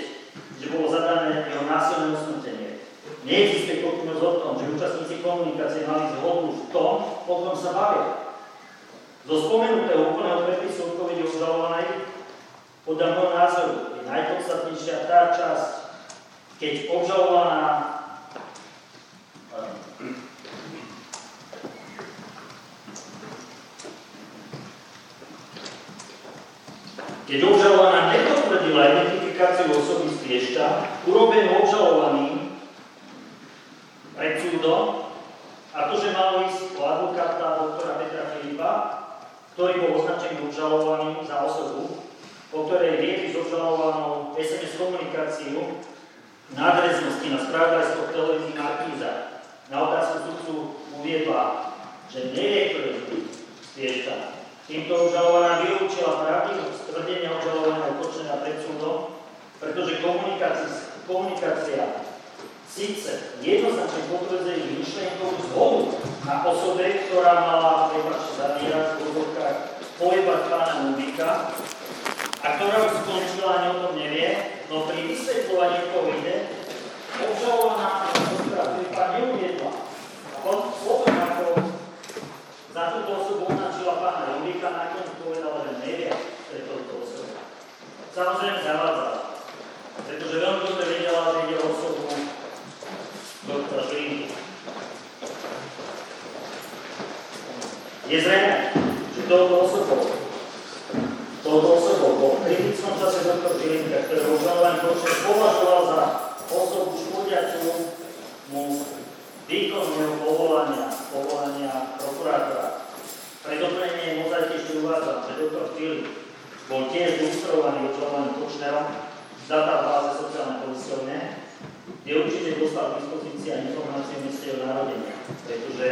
Speaker 3: že bolo zadané jeho násilné usmrtenie. Neexistuje pochybnosť o tom, že účastníci komunikácie mali zhodu v tom, o tom sa bavia. Zo spomenutého úplného prepisu odpovede obžalovanej podľa môjho názoru je najpodstatnejšia tá časť, keď obžalovaná Keď obžalovaná identifikáciu osoby z Piešťa, urobenú obžalovaným pred súdom, a to, že malo ísť o advokáta doktora Petra Filipa, ktorý bol označený obžalovaným za osobu, po ktorej viedli s obžalovanou SMS komunikáciu na adresnosti na spravodajstvo televízii Markíza. Na otázku sudcu uviedla, že nevie, kto je z Piešťa, Týmto obžalovaná vylúčila pravdivosť tvrdenia obžalovaného Kočnera pred súdom, pretože komunikácia, komunikácia síce jednoznačne potvrdzuje myšlienkovú zhodu na osobe, ktorá mala, prepačte za výraz, v úvodkách pojebať pána Nubika, a ktorá už skončila, ani o tom nevie, no pri vysvetľovaní toho ide, obžalovaná doktora Filipa neuviedla. A potom, ako za túto osobu označila pána Rubika, nakoniec povedala, že nevie, že toto osoba. Samozrejme zavádzala, pretože veľmi dobre vedela, že ide o osobu doktora Šlinky. Je zrejme, že touto osobou, touto osobou po kritickom čase doktor Žilinka, ktorý obžalovaný počet považoval za osobu škodiacu mu výkon jeho povolania, povolania prokurátora. Pre doplnenie mozaiky ešte uvádzam, že doktor Filip bol tiež ilustrovaný obžalovaným Kočnerom v databáze sociálnej poisťovne, kde určite dostal k dispozícii aj informácie o mieste jeho narodenia, pretože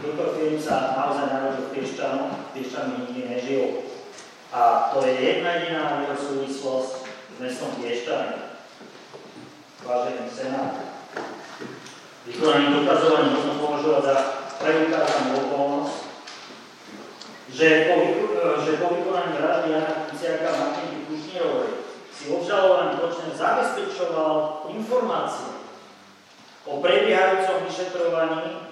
Speaker 3: doktor Filip sa naozaj narodil v Piešťanu, Piešťanu nikdy nežil. A to je jedna jediná jeho súvislosť s mestom Piešťany. Vážený senát, vykonaním dokazovaní možno považovať za preukázanú okolnosť, že po, že po vykonaní vraždy Jana Kuciaka Martiny Kušnírovej si obžalovaný počne zabezpečoval informácie o prebiehajúcom vyšetrovaní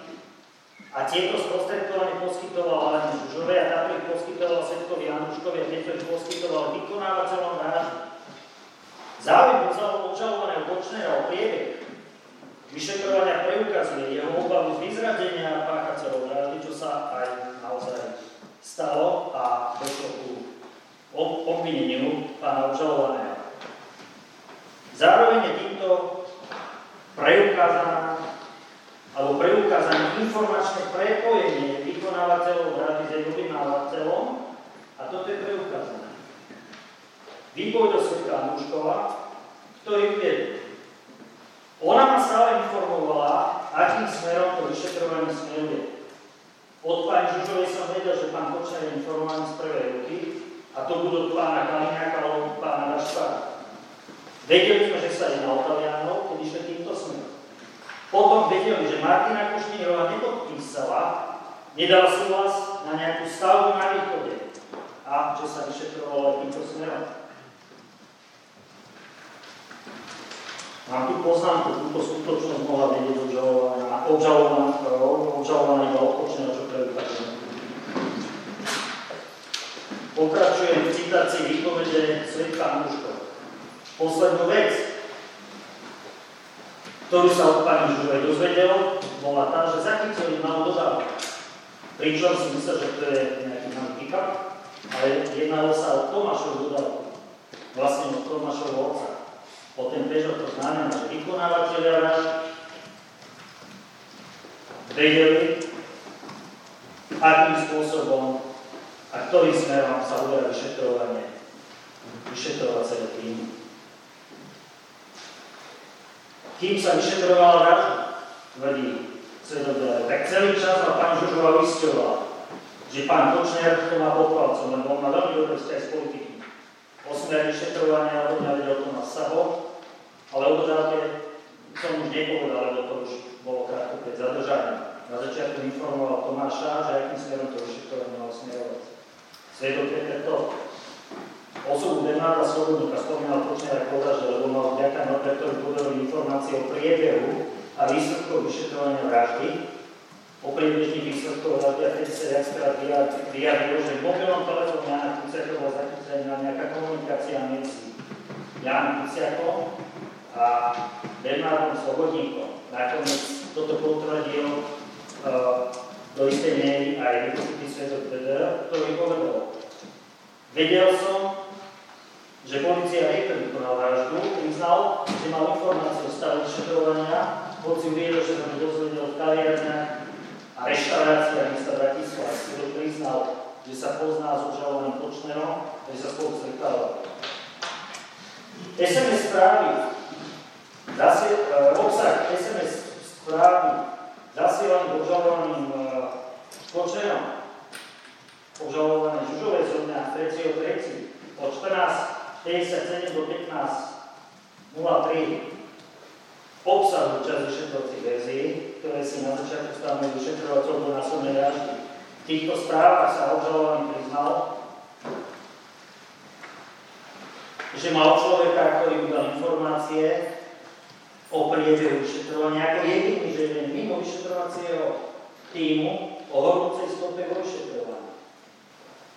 Speaker 3: a tieto sprostredkovanie poskytoval Alene Žužovej a táto ich poskytoval Svetkovi Andruškovi a tieto ich poskytoval vykonávateľom vraždy. Záujem obžalovaného Kočnera o priebeh vyšetrovania preukazuje jeho obavu z vyzradenia páchateľov vraždy, čo sa aj naozaj stalo a došlo ku obvineniu pána obžalovaného. Zároveň je týmto preukázaná alebo preukázané informačné prepojenie vykonávateľov vraždy s objednávateľom a toto je preukázané. Výboj do svetka Anuškova, ktorý uviedol, ona ma stále informovala, akým smerom to vyšetrovanie smeruje. Od pani Žužovej som vedel, že pán Kočner je informovaný z prvej ruky a to budú od pána Kaliňáka alebo pána Dašpara. Vedeli sme, že sa jedná o Talianov, keď išli týmto smerom. Potom vedeli, že Martina Kušnírová nepodpísala, nedala súhlas na nejakú stavbu na východe a že sa vyšetrovalo týmto smerom. Mám tu poznámku, túto skutočnosť mohla vedieť obžalovaná, obžalovaná, obžalovaná iba odpočného, čo preukazuje. Pokračujem v citácii výpovede Svetka Anuško. Poslednú vec, ktorú sa od pani Žuvej dozvedel, bola tá, že zachytili malú dodávku. Pričom si myslel, že to je nejaký pick-up, ale jednalo sa o Tomášovú dodávku. Vlastne od Tomášovho otca. Potom Peugeot to znamená, že vykonávateľia vražd vedeli, akým spôsobom a ktorým smerom sa uberá vyšetrovanie vyšetrovacieho týmu. Kým sa vyšetrovala vražda, tvrdí svedobia, tak celý čas ma pán Žužova uisťovala, že pán Kočner to má pod palcom, lebo on má veľmi dobré vzťahy s politiky. O smer vyšetrovania od mňa vedel Tomáš Saho, ale o dodávke som už nepovedal, lebo to už bolo krátko pred zadržaním. Na začiatku informoval Tomáša, že akým smerom to vyšetrovanie malo smerovať. Svedok Peter to. Osobu Bernarda Slobodníka spomínal Kočner ako že lebo mal vďaka Norbertovi podali informácie o priebehu a výsledkov vyšetrovania vraždy, o priebežných výsledkov vraždy a keď sa viackrát vyjadril, že v mobilnom telefóne Jana Kuciakova zachytená nejaká komunikácia medzi Janom Kuciakom a Bernardom Slobodníkom. Nakoniec toto potvrdil uh, do istej miery aj vypočutý svedok Vedera, ktorý povedal, vedel som, že policia niektorý vykonal vraždu, priznal, že mal informáciu o stave vyšetrovania, hoci uviedol, že sa to dozvedel v kaviarniach a reštaurácia mesta Bratislava, ktorý priznal, že sa pozná s obžalovaným Kočnerom, že sa spolu stretával. SMS správy, zase, eh, obsah SMS správy zasielaný obžalovaným eh, Kočnerom, obžalované Žužové zo dňa 3.3. o 14 57 do 15, 03 obsahujú časť vyšetrovacích verzií, ktoré si na začiatku stanovujú vyšetrovateľ do násobnej vraždy. V týchto správach sa obžalovaný priznal, že mal človeka, ktorý mu dal informácie o priebehu vyšetrovania ako jediný, že jeden mimo vyšetrovacieho týmu o horúcej stope vo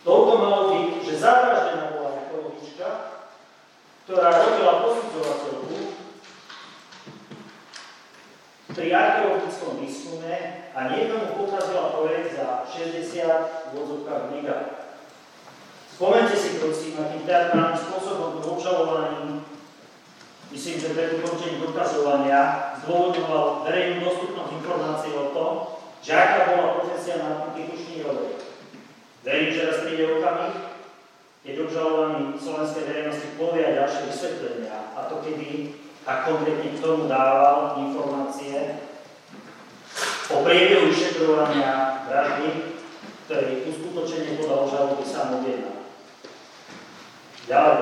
Speaker 3: Toto malo byť, že zavraždená bola Jakolovička, ktorá robila posudzovateľku pri archeologickom výskume a niekto mu pokazila projekt za 60 vozovkách mega. Spomente si prosím, akým teatrálnym spôsobom bol obžalovaný myslím, že pred ukončením dokazovania zdôvodňoval verejnú dostupnosť informácií o tom, že aká bola profesia Martinky Kušnírovej. Verím, že raz príde okamih, keď obžalovaní slovenskej verejnosti povia ďalšie vysvetlenia, a to kedy a konkrétne k tomu dával informácie o priebehu vyšetrovania vraždy, ktorý uskutočenie podľa obžaloby sám objednal. Ďalej,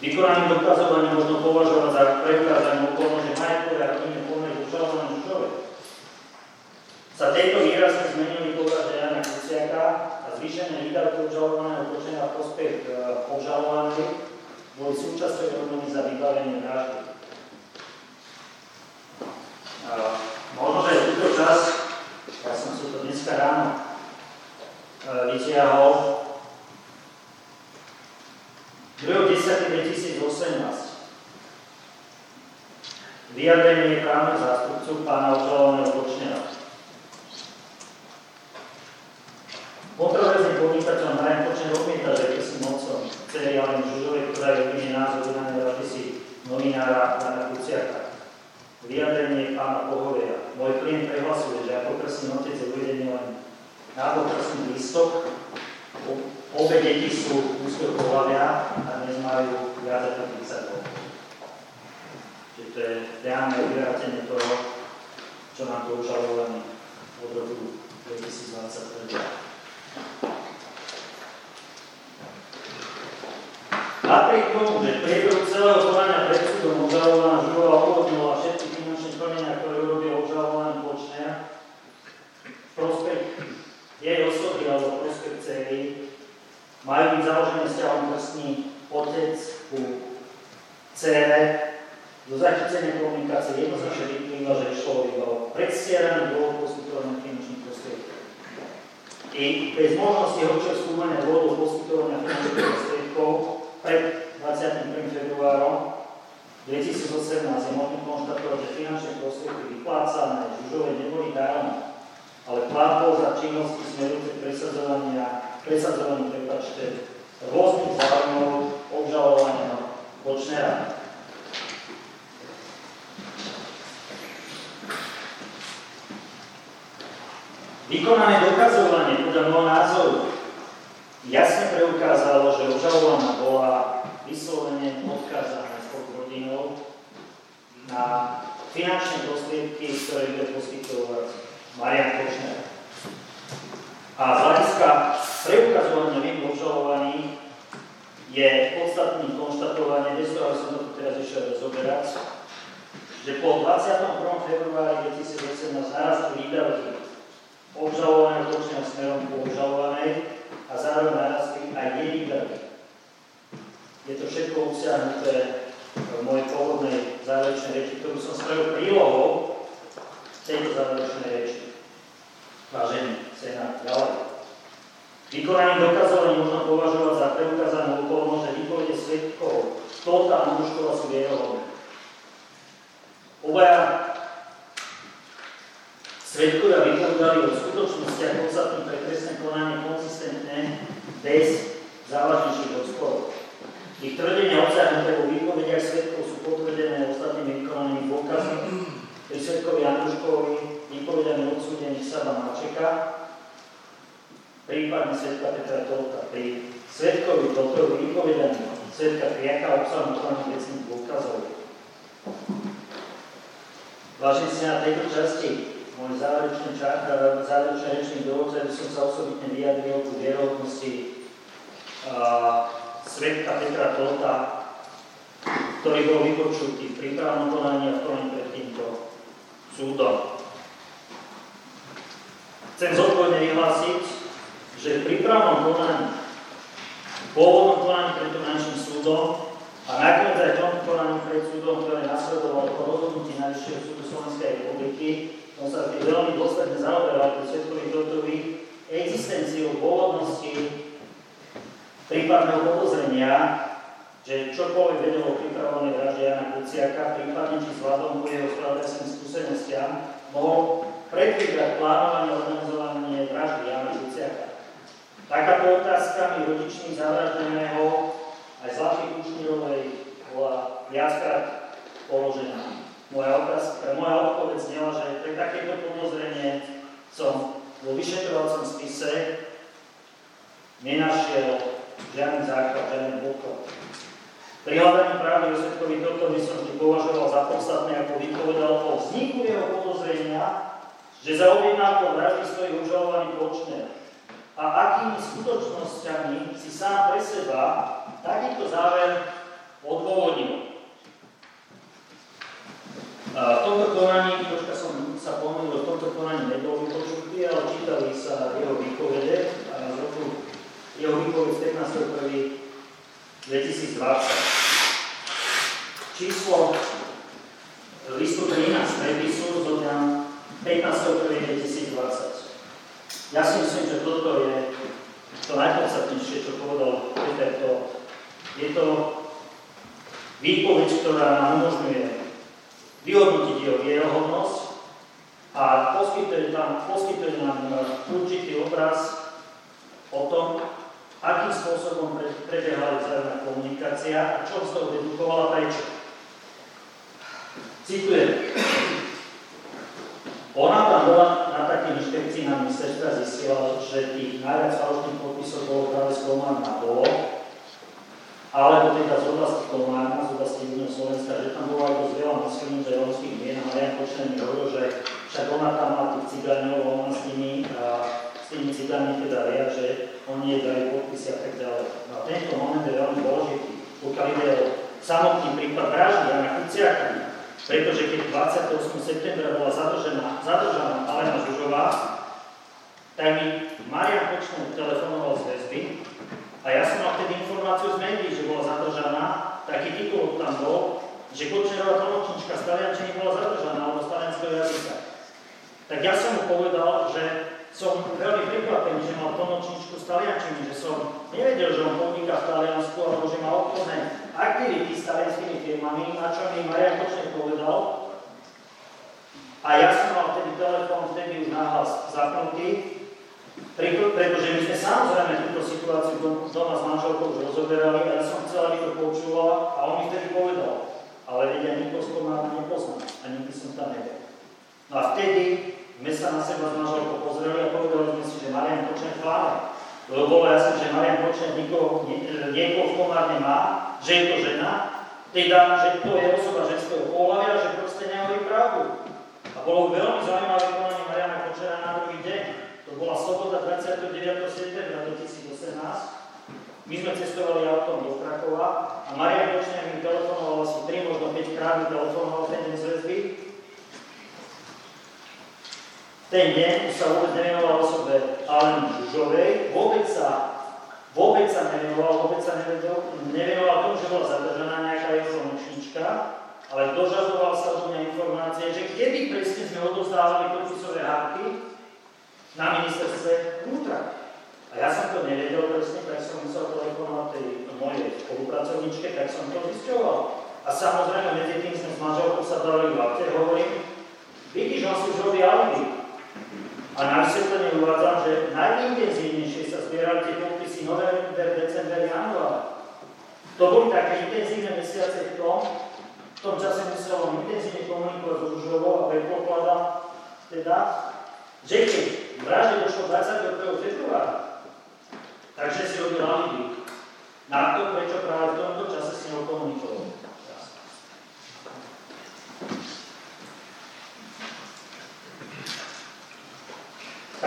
Speaker 3: Vykonanie dokazovania možno považovať za preukázanie že majetkové a rodinné pomery obžalovaného človek. Sa tejto výrazne zmenili povražde Jana Kuciaka a zvýšené výdavky obžalovaného počenia v prospech e, obžalovaných boli súčasťou odmeny za vybavenie vraždy. Možno, že túto čas, ja som si to dneska ráno e, vytiahol, 2.10.2018 vyjadrenie právneho zástupcu pána obžalovaného Kočnera. Kontroverzný podnikateľ Marian Kočner odmieta, že je si mocom Alen Žužovej, ktorá je obvinený názor vydané vraždy novinára Jana Kuciaka. Vyjadrenie pána Pohoveja. Môj klient prehlasuje, že ako krstný otec je uvedený len nábor krstný lístok, Obe deti sú úzkeho pohľavia a dnes majú viac ako 30 rokov. Čiže to je reálne vyvrátenie toho, čo nám to užalované od roku 2023. Napriek tomu, že priebehu celého konania pred súdom obžalovaná Žurova uvoľnila všetky finančné plnenia, ktoré urobil obžalovaný Počner, v prospech jej osoby alebo prospech celý, majú byť založené vzťahom krstný otec ku dcere, do zachycenia komunikácie jednoznačne vyplýva, že išlo iba o predstieraný dôvod poskytovania finančných. I bez možnosti hlbšieho skúmania dôvodov poskytovania finančných prostriedkov pred 21. februárom 2018 je možné konštatovať, že finančné prostriedky vyplácané Žužove neboli darom, ale platbou za činnosti smerujúce presadzovania presadzovaní, prepačte, rôznych záujmov obžalovania Kočnera. Vykonané dokazovanie podľa môjho názoru jasne preukázalo, že obžalovaná bola vyslovene odkázaná spolu rodinou na finančné prostriedky, ktoré bude poskytovať Marian Kočner. A z hľadiska preukazovania vinu obžalovaných je podstatným konštatovanie, bez toho, som to teraz ešte rozoberať, že po 21. februári 2018 narastli výdavky obžalovaného točia smerom ku obžalovanej a zároveň narastli aj jej výdavky. Je to všetko obsiahnuté v mojej pôvodnej záverečnej reči, ktorú som spravil prílohou tejto záverečnej reči. Vážený senát Galera. Vykonanie dokazov možno považovať za prvú tak ja som mu povedal, že som veľmi prekvapený, že mal tlmočničku s Taliančiny, že som nevedel, že on podniká v Taliansku, alebo že má obchodné aktivity s talianskými firmami, na čo mi Marian Kočne povedal. A ja som mal vtedy telefón, vtedy už nahlas zapnutý, pretože my sme samozrejme túto situáciu doma s manželkou už rozoberali a ja som chcel, aby to počúvala a on mi vtedy povedal. Ale vedia, nikoho z nepozná a nikdy som tam nebol. No a vtedy sme sa na seba s manželkou pozreli a povedali sme si, že Marian počen chvála. Lebo bolo jasné, že Marian Kočner niekoho, niekoho v komárne má, že je to žena, teda, že to je osoba ženského pohľavia, že proste nehovorí pravdu. A bolo veľmi zaujímavé konanie Mariana Kočera na druhý deň. To bola sobota 29. septembra 2018. My sme cestovali autom do Krakova a Marian Kočner mi telefonoval asi 3, možno 5 krát mi telefonoval ten deň z väzby ten deň sa vôbec nevenoval osobe Aleny Žužovej, vôbec sa Vôbec sa nevenoval, vôbec sa nevenoval, nevenoval tomu, že bola zadržaná nejaká jeho slnečnička, ale dožadoval sa do mňa informácie, že kedy presne sme odovzdávali podpisové hárky na ministerstve vnútra. A ja som to nevedel presne, tak som musel telefonovať tej mojej spolupracovničke, tak som to zisťoval. A samozrejme, medzi tým sme s manželkou sa dali v aute, hovorím, vidíš, on si zrobí alibi. A na vysvetlenie uvádzam, že najintenzívnejšie sa zbierali tie podpisy november, december, január. To boli také intenzívne mesiace v tom, v tom čase muselo intenzívne komunikovať s Užovou a predpokladám teda, že keď vražde došlo 22. februára, takže si robil alibi na to, prečo práve v tomto čase s ňou komunikoval.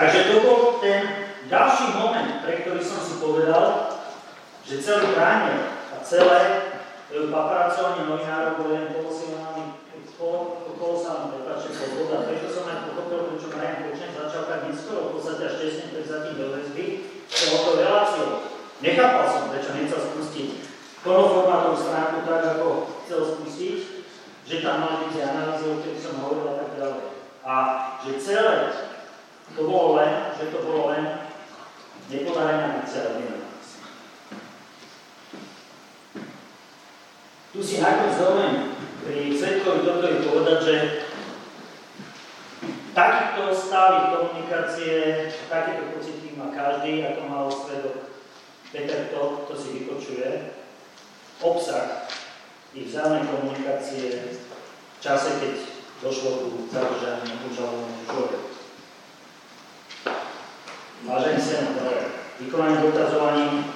Speaker 3: Takže to bol ten ďalší moment, pre ktorý som si povedal, že celý bránier a celé e, paparacovanie novinárov bolo len kolosálny, prepáčte, podvoda. Preto som aj pochopil, prečo Marian Kočen začal tak neskoro, v podstate až tesne pred zatím do väzby, to reláciou. Nechápal som, prečo nechcel spustiť plnoformátovú stránku tak, ako chcel spustiť, že tam mali byť analýzy, o ktorých som hovoril a tak ďalej. A že celé to bolo len, že to bolo len nepodarenia celé Tu si nakoniec dovolím pri Svetkovi doktori povedať, že takýchto stavých komunikácie, takéto pocity má každý, ako mal svedok Peter to, to si vypočuje. Obsah ich vzájomnej komunikácie v čase, keď došlo ku zadržaniu úžalovaného človeka. Vážení senátor, vykonanie dokazovaní,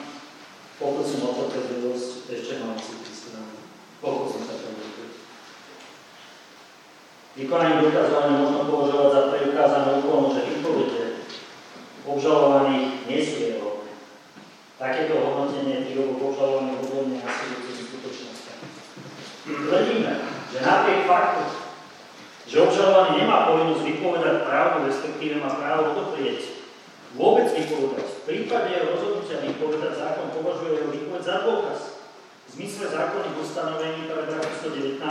Speaker 3: pokúsim o trpezlivosť, ešte mám si prísť, pokúsim sa to. Vykonanie dokazovaní možno považovať za preukázanú okolnosť, že výpovede obžalovaných nie sú jeho. Takéto hodnotenie pri oboch obžalovaných hodnotenie nasledujúcim skutočnostiam. Tvrdíme, že napriek faktu, že obžalovaný nemá povinnosť vypovedať pravdu, respektíve má právo odoprieť vôbec vypovedať. V prípade jeho rozhodnutia vypovedať zákon považuje jeho výpoveď za dôkaz. V zmysle zákonných ustanovení paragrafu 119,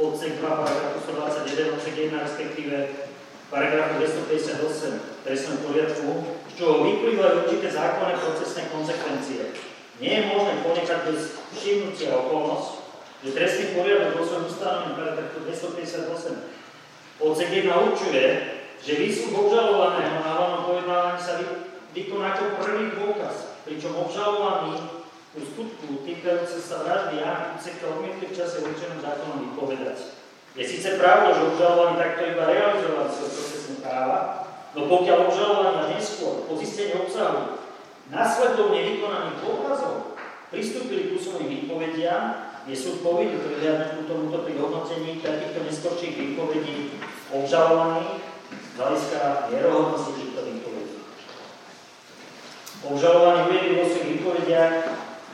Speaker 3: odsek 2, paragrafu 121, odsek 1, respektíve paragrafu 258 trestnom poriadku, z čoho vyplývajú určité zákonné procesné konsekvencie. Nie je možné ponechať bez všimnutia okolnosť, že trestný poriadok vo svojom ustanovení paragrafu 258 odsek 1 určuje, že výsluh obžalovaného na hlavnom pojednávaní sa vykoná ako prvý dôkaz, pričom obžalovaný u skutku týkajúce sa vraždy Jana Kuceka odmietli v čase určenom zákonom vypovedať. Je síce pravda, že obžalovaný takto iba realizoval svoje procesné práva, no pokiaľ obžalovaný neskôr po zistení obsahu následovne vykonaných dôkazov pristúpili ku svojim výpovediam, je súd povinný prihľadnúť tomuto pri hodnotení takýchto neskorších výpovedí obžalovaných z hľadiska vierohodnosti týchto výpovedí. Obžalovaní uvedli vo svojich výpovediach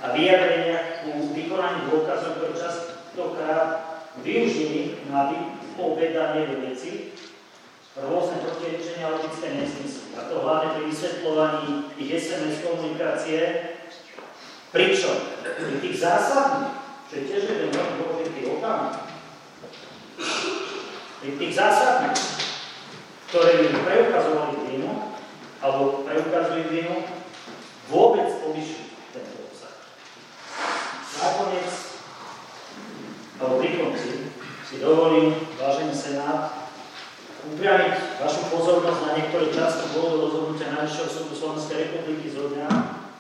Speaker 3: a vyjadreniach ku vykonaní dôkazov, ktoré častokrát využili na vypovedanie do veci, rôzne protirečenia logické nesmysly. A to hlavne pri vysvetľovaní ich SMS komunikácie, pričom pri tých zásadných, čo je tiež jeden veľmi dôležitý okamih, pri tých zásadných ktoré by preukazovali vinu, alebo preukazujú vinu, vôbec povyšujú tento obsah. Nakoniec, alebo pri konci, si dovolím, vážený Senát, upriamiť vašu pozornosť na niektoré časti dôvodov rozhodnutia Najvyššieho súdu Slovenskej republiky zo dňa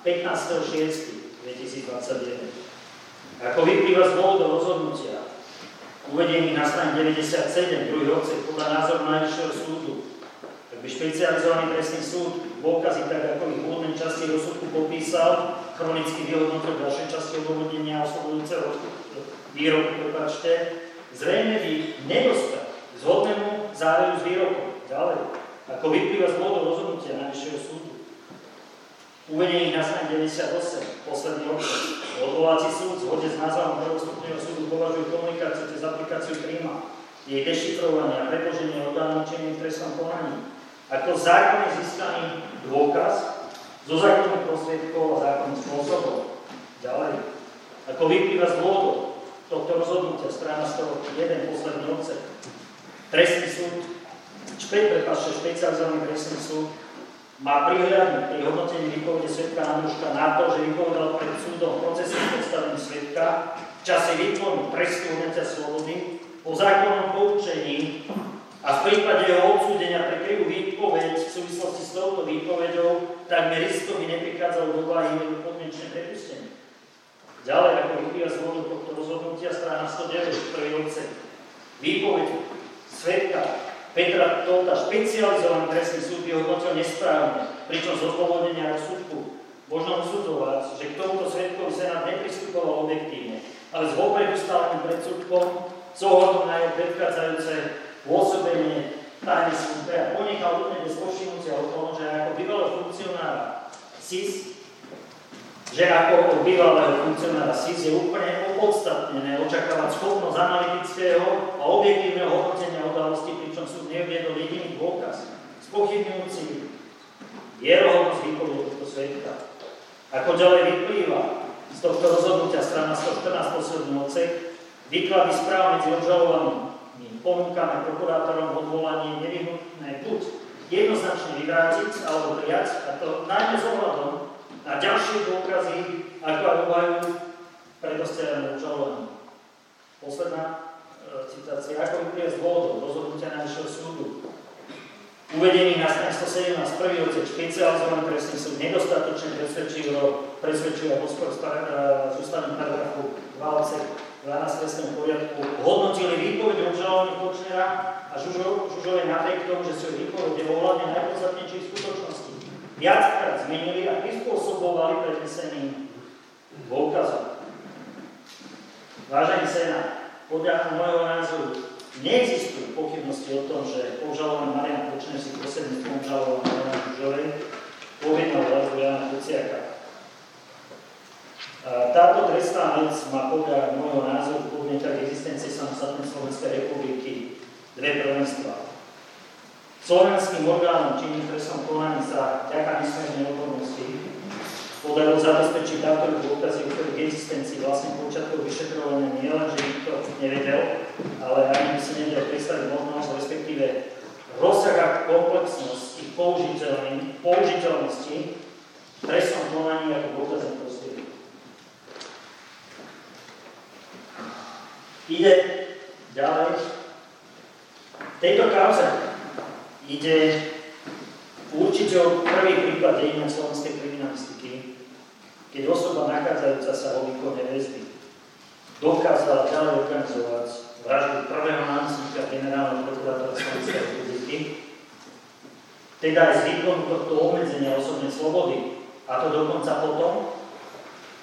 Speaker 3: 15.6.2021. Ako vyplýva z dôvodov rozhodnutia, uvedený na strane 97, druhý odsek podľa názoru Najvyššieho súdu, Ak by špecializovaný trestný súd dôkazy, tak ako ich v úvodnej časti rozsudku popísal, chronicky vyhodnotil v ďalšej časti odôvodnenia oslobodujúceho výroku, prepáčte, zrejme by nedostal zhodnému záveru z výroku. Ďalej, ako vyplýva z dôvodov rozhodnutia Najvyššieho súdu. Uvedených na strane 98, posledný odsek. Odvoláci súd v zhode s názvom prvostupného súdu považujú komunikáciu cez aplikáciu príjma, jej dešifrovanie a predloženie orgánov činným trestnom konaní ako zákonne získaný dôkaz zo zákonných prostriedkov a zákonným spôsobom. Ďalej, ako vyplýva z dôvodov tohto rozhodnutia, strana 101, posledný odsek, trestný súd, špec, prepáčte, špecializovaný trestný súd má prihľadnúť pri hodnotení výpovede svetka Andruška na to, že vypovedal pred súdom procesu predstavení svetka v čase výkonu trestu odňatia slobody po zákonnom poučení a v prípade jeho odsúdenia pre krivú výpoveď v súvislosti s touto výpovedou takmer isto by neprichádzalo do váhy jeho podmienečné prepustenie. Ďalej, ako vyplýva z tohto rozhodnutia, strana 109, prvý odsek. Výpoveď svetka Petra Tota, špecializovaný trestný súd vyhodnotil nesprávne, pričom z odôvodnenia rozsudku možno usudzovať, že k tomuto svetkovi Senát nepristupoval objektívne, ale s vopred ustáleným predsudkom s ohľadom na jeho predchádzajúce pôsobenie tajnej službe a ponechal úplne bez povšimnutia o tom, že ako bývalého funkcionára SIS, že ako od bývalého funkcionára SIS je úplne opodstatnené očakávať schopnosť analytického a objektívneho hodnotenia udalosti, pričom súd neuviedol jediný dôkaz, spochybňujúci vierohodnosť výpovede tohto svetka. Ako ďalej vyplýva z tohto rozhodnutia strana 114 posledný odsek, výklady správ medzi obžalovaným ponúkame prokurátorom odvolanie nevyhnutné buď jednoznačne vyvrátiť alebo prijať, a to najmä s ohľadom na ďalšie dôkazy, ako aj obhajú predostierané obžalovaní. Posledná e, citácia. Ako vyplýva z dôvodov rozhodnutia Najvyššieho súdu, uvedený na strane 117 prvý odsek špecializovaný trestný súd nedostatočne presvedčivo presvedčuje podspor z ústavných paragrafu 2 odsek 12 trestného poriadku hodnotili výpoveď obžalovaných Kočnera a Žužovej napriek tomu, že si ho výpovede ohľadne najpodstatnejších skutočností viackrát zmenili a prispôsobovali predneseným dôkazom. Vážený Senát, podľa môjho názoru neexistujú pochybnosti o tom, že obžalovaný Marian Kočner si posledným obžalovaný Marian Žužovej povinnou vraždu Jana Kuciaka táto trestná vec má podľa môjho názoru podmienkach existencie samostatnej Slovenskej republiky dve prvenstva. Slovenským orgánom činným trestnom konaní sa ďaká nesmiernej odbornosti podarilo zabezpečiť takto dôkazy, o ktorých existencii vlastne počiatkov vyšetrovania nie len, že nikto nevedel, ale ani by si nevedel predstaviť možnosť, respektíve rozsah a komplexnosť ich použiteľnosti v trestnom konaní ako dôkazný prostriedok. Ide ďalej. V tejto kauze ide určite o prvý prípad dejina slovenskej kriminalistiky, keď osoba nachádzajúca sa vo výkone väzby dokázala ďalej organizovať vraždu prvého námestníka generálneho prokurátora Slovenskej republiky, teda aj z výkonu tohto obmedzenia osobnej slobody, a to dokonca potom,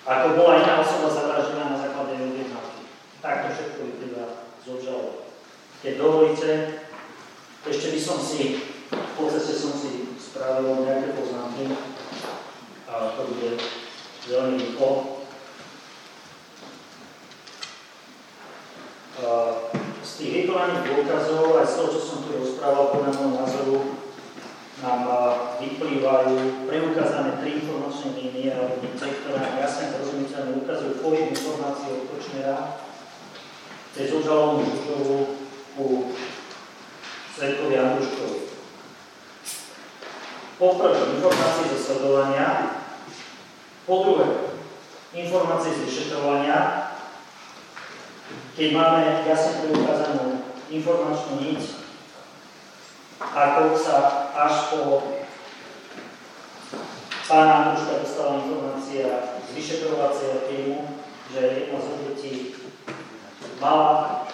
Speaker 3: ako bola iná osoba zavraždená na základe objednávky. Takto všetko vyplýva z obžalov. Keď dovolíte, ešte by som si, v podstate som si spravil nejaké poznámky a to bude veľmi rýchlo. Z tých vykonaných dôkazov, aj z toho, čo som tu rozprával, podľa môjho názoru, nám vyplývajú preukázané tri informačné línie alebo ktoré nám jasne zrozumiteľne ukazujú pohyb informácií od Kočnera cez ožalovanú Žužovu ku Svetkovi Andruškovi. Poprvé, informácie zo sledovania. Po druhé, informácie z vyšetrovania. Keď máme jasne preukázanú informačnú niť, ako sa až po pána Andruška dostala informácia z vyšetrovacieho týmu, že jedna z obetí mala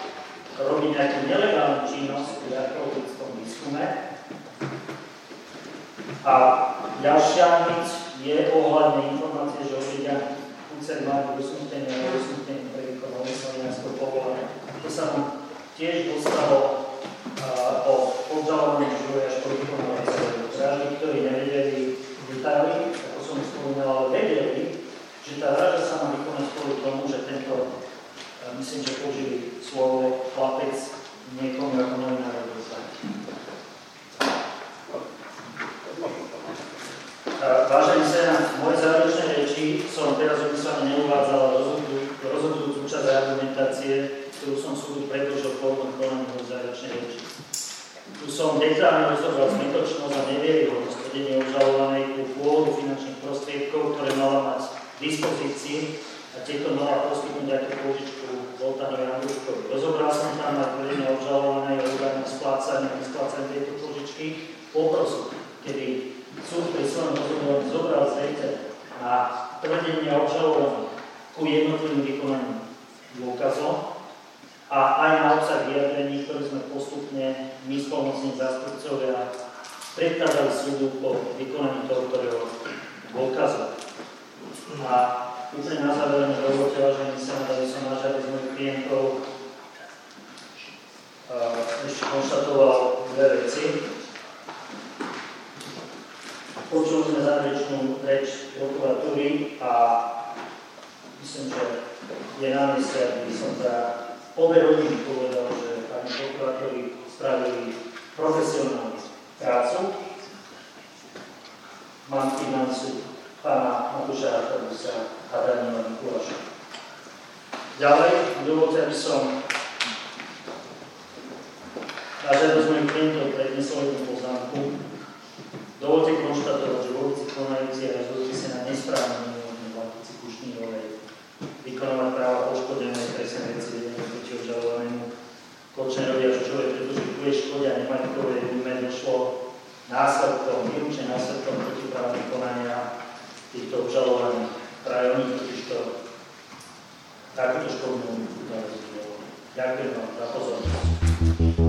Speaker 3: robiť nejakú nelegálnu činnosť pri archeologickom výskume. A ďalšia vec je ohľadne informácie, že objedia Kucer má vysnutenie a vysnutenie pre výkon slovenského povolenia. To sa mu tiež dostalo uh, o obžalovaní žuje až po vykonávateľov vraždy, ktorí nevedeli detaily, ako som spomínal, ale vedeli, že tá vražda sa má vykonať kvôli tomu, že tento, myslím, že použili slovo chlapec niekomu ako novinár Vážený Senát, moje záročné reči som teraz opisane neuvádzala rozhodujúcu časť argumentácie, ktorú som súdu predložil v pôvodnom konaní moje záročné reči. Tu som detálne rozhodoval zmetočnosť a nevieryhodnosť tvrdenie obžalovanej ku pôvodu finančných prostriedkov, ktoré mala mať v dispozícii a tieto mala poskytnúť ako pôžičku Zoltánovi Andruškovi. Rozobral som tam aj tvrdenie obžalovanej o údajnom splácanie a nesplácanie tejto pôžičky. Poprosil, kedy súd pri svojom rozhodovaní zobral zreteľ na tvrdenie obžalovaných ku jednotlivým vykonaním dôkazov a aj na obsah vyjadrení, ktoré sme postupne my spolnocní zástupcovia predkladali súdu po vykonaní toho, ktorého dôkazu. A úplne na záver mi dovolte, vážení sa, aby som na žiadne z mojich klientov ešte konštatoval dve veci. Počuli sme záverečnú reč prokuratúry a myslím, že je na mysle, aby som za obe rodiny povedal, že pani prokuratúry spravili profesionálnu prácu. Mám financu pána Matúša Artabusa a Daniela Mikulaša. Ďalej, dovolte, aby som na žiadosť mojich klientov prednesol jednu poznámku, Dovolte konštatovať, že vôbec konajúci a rozhodli sa na nesprávne nemôžeme vládnici Kušnírovej vykonávať práva poškodené trestné veci proti obžalovanému Kočnerovi a Žužovej, pretože tu je škodia nemajetkové výme došlo následkom, výlučne následkom protiprávnych konania týchto obžalovaných. Práve oni totiž to takúto škodu Ďakujem vám za pozornosť.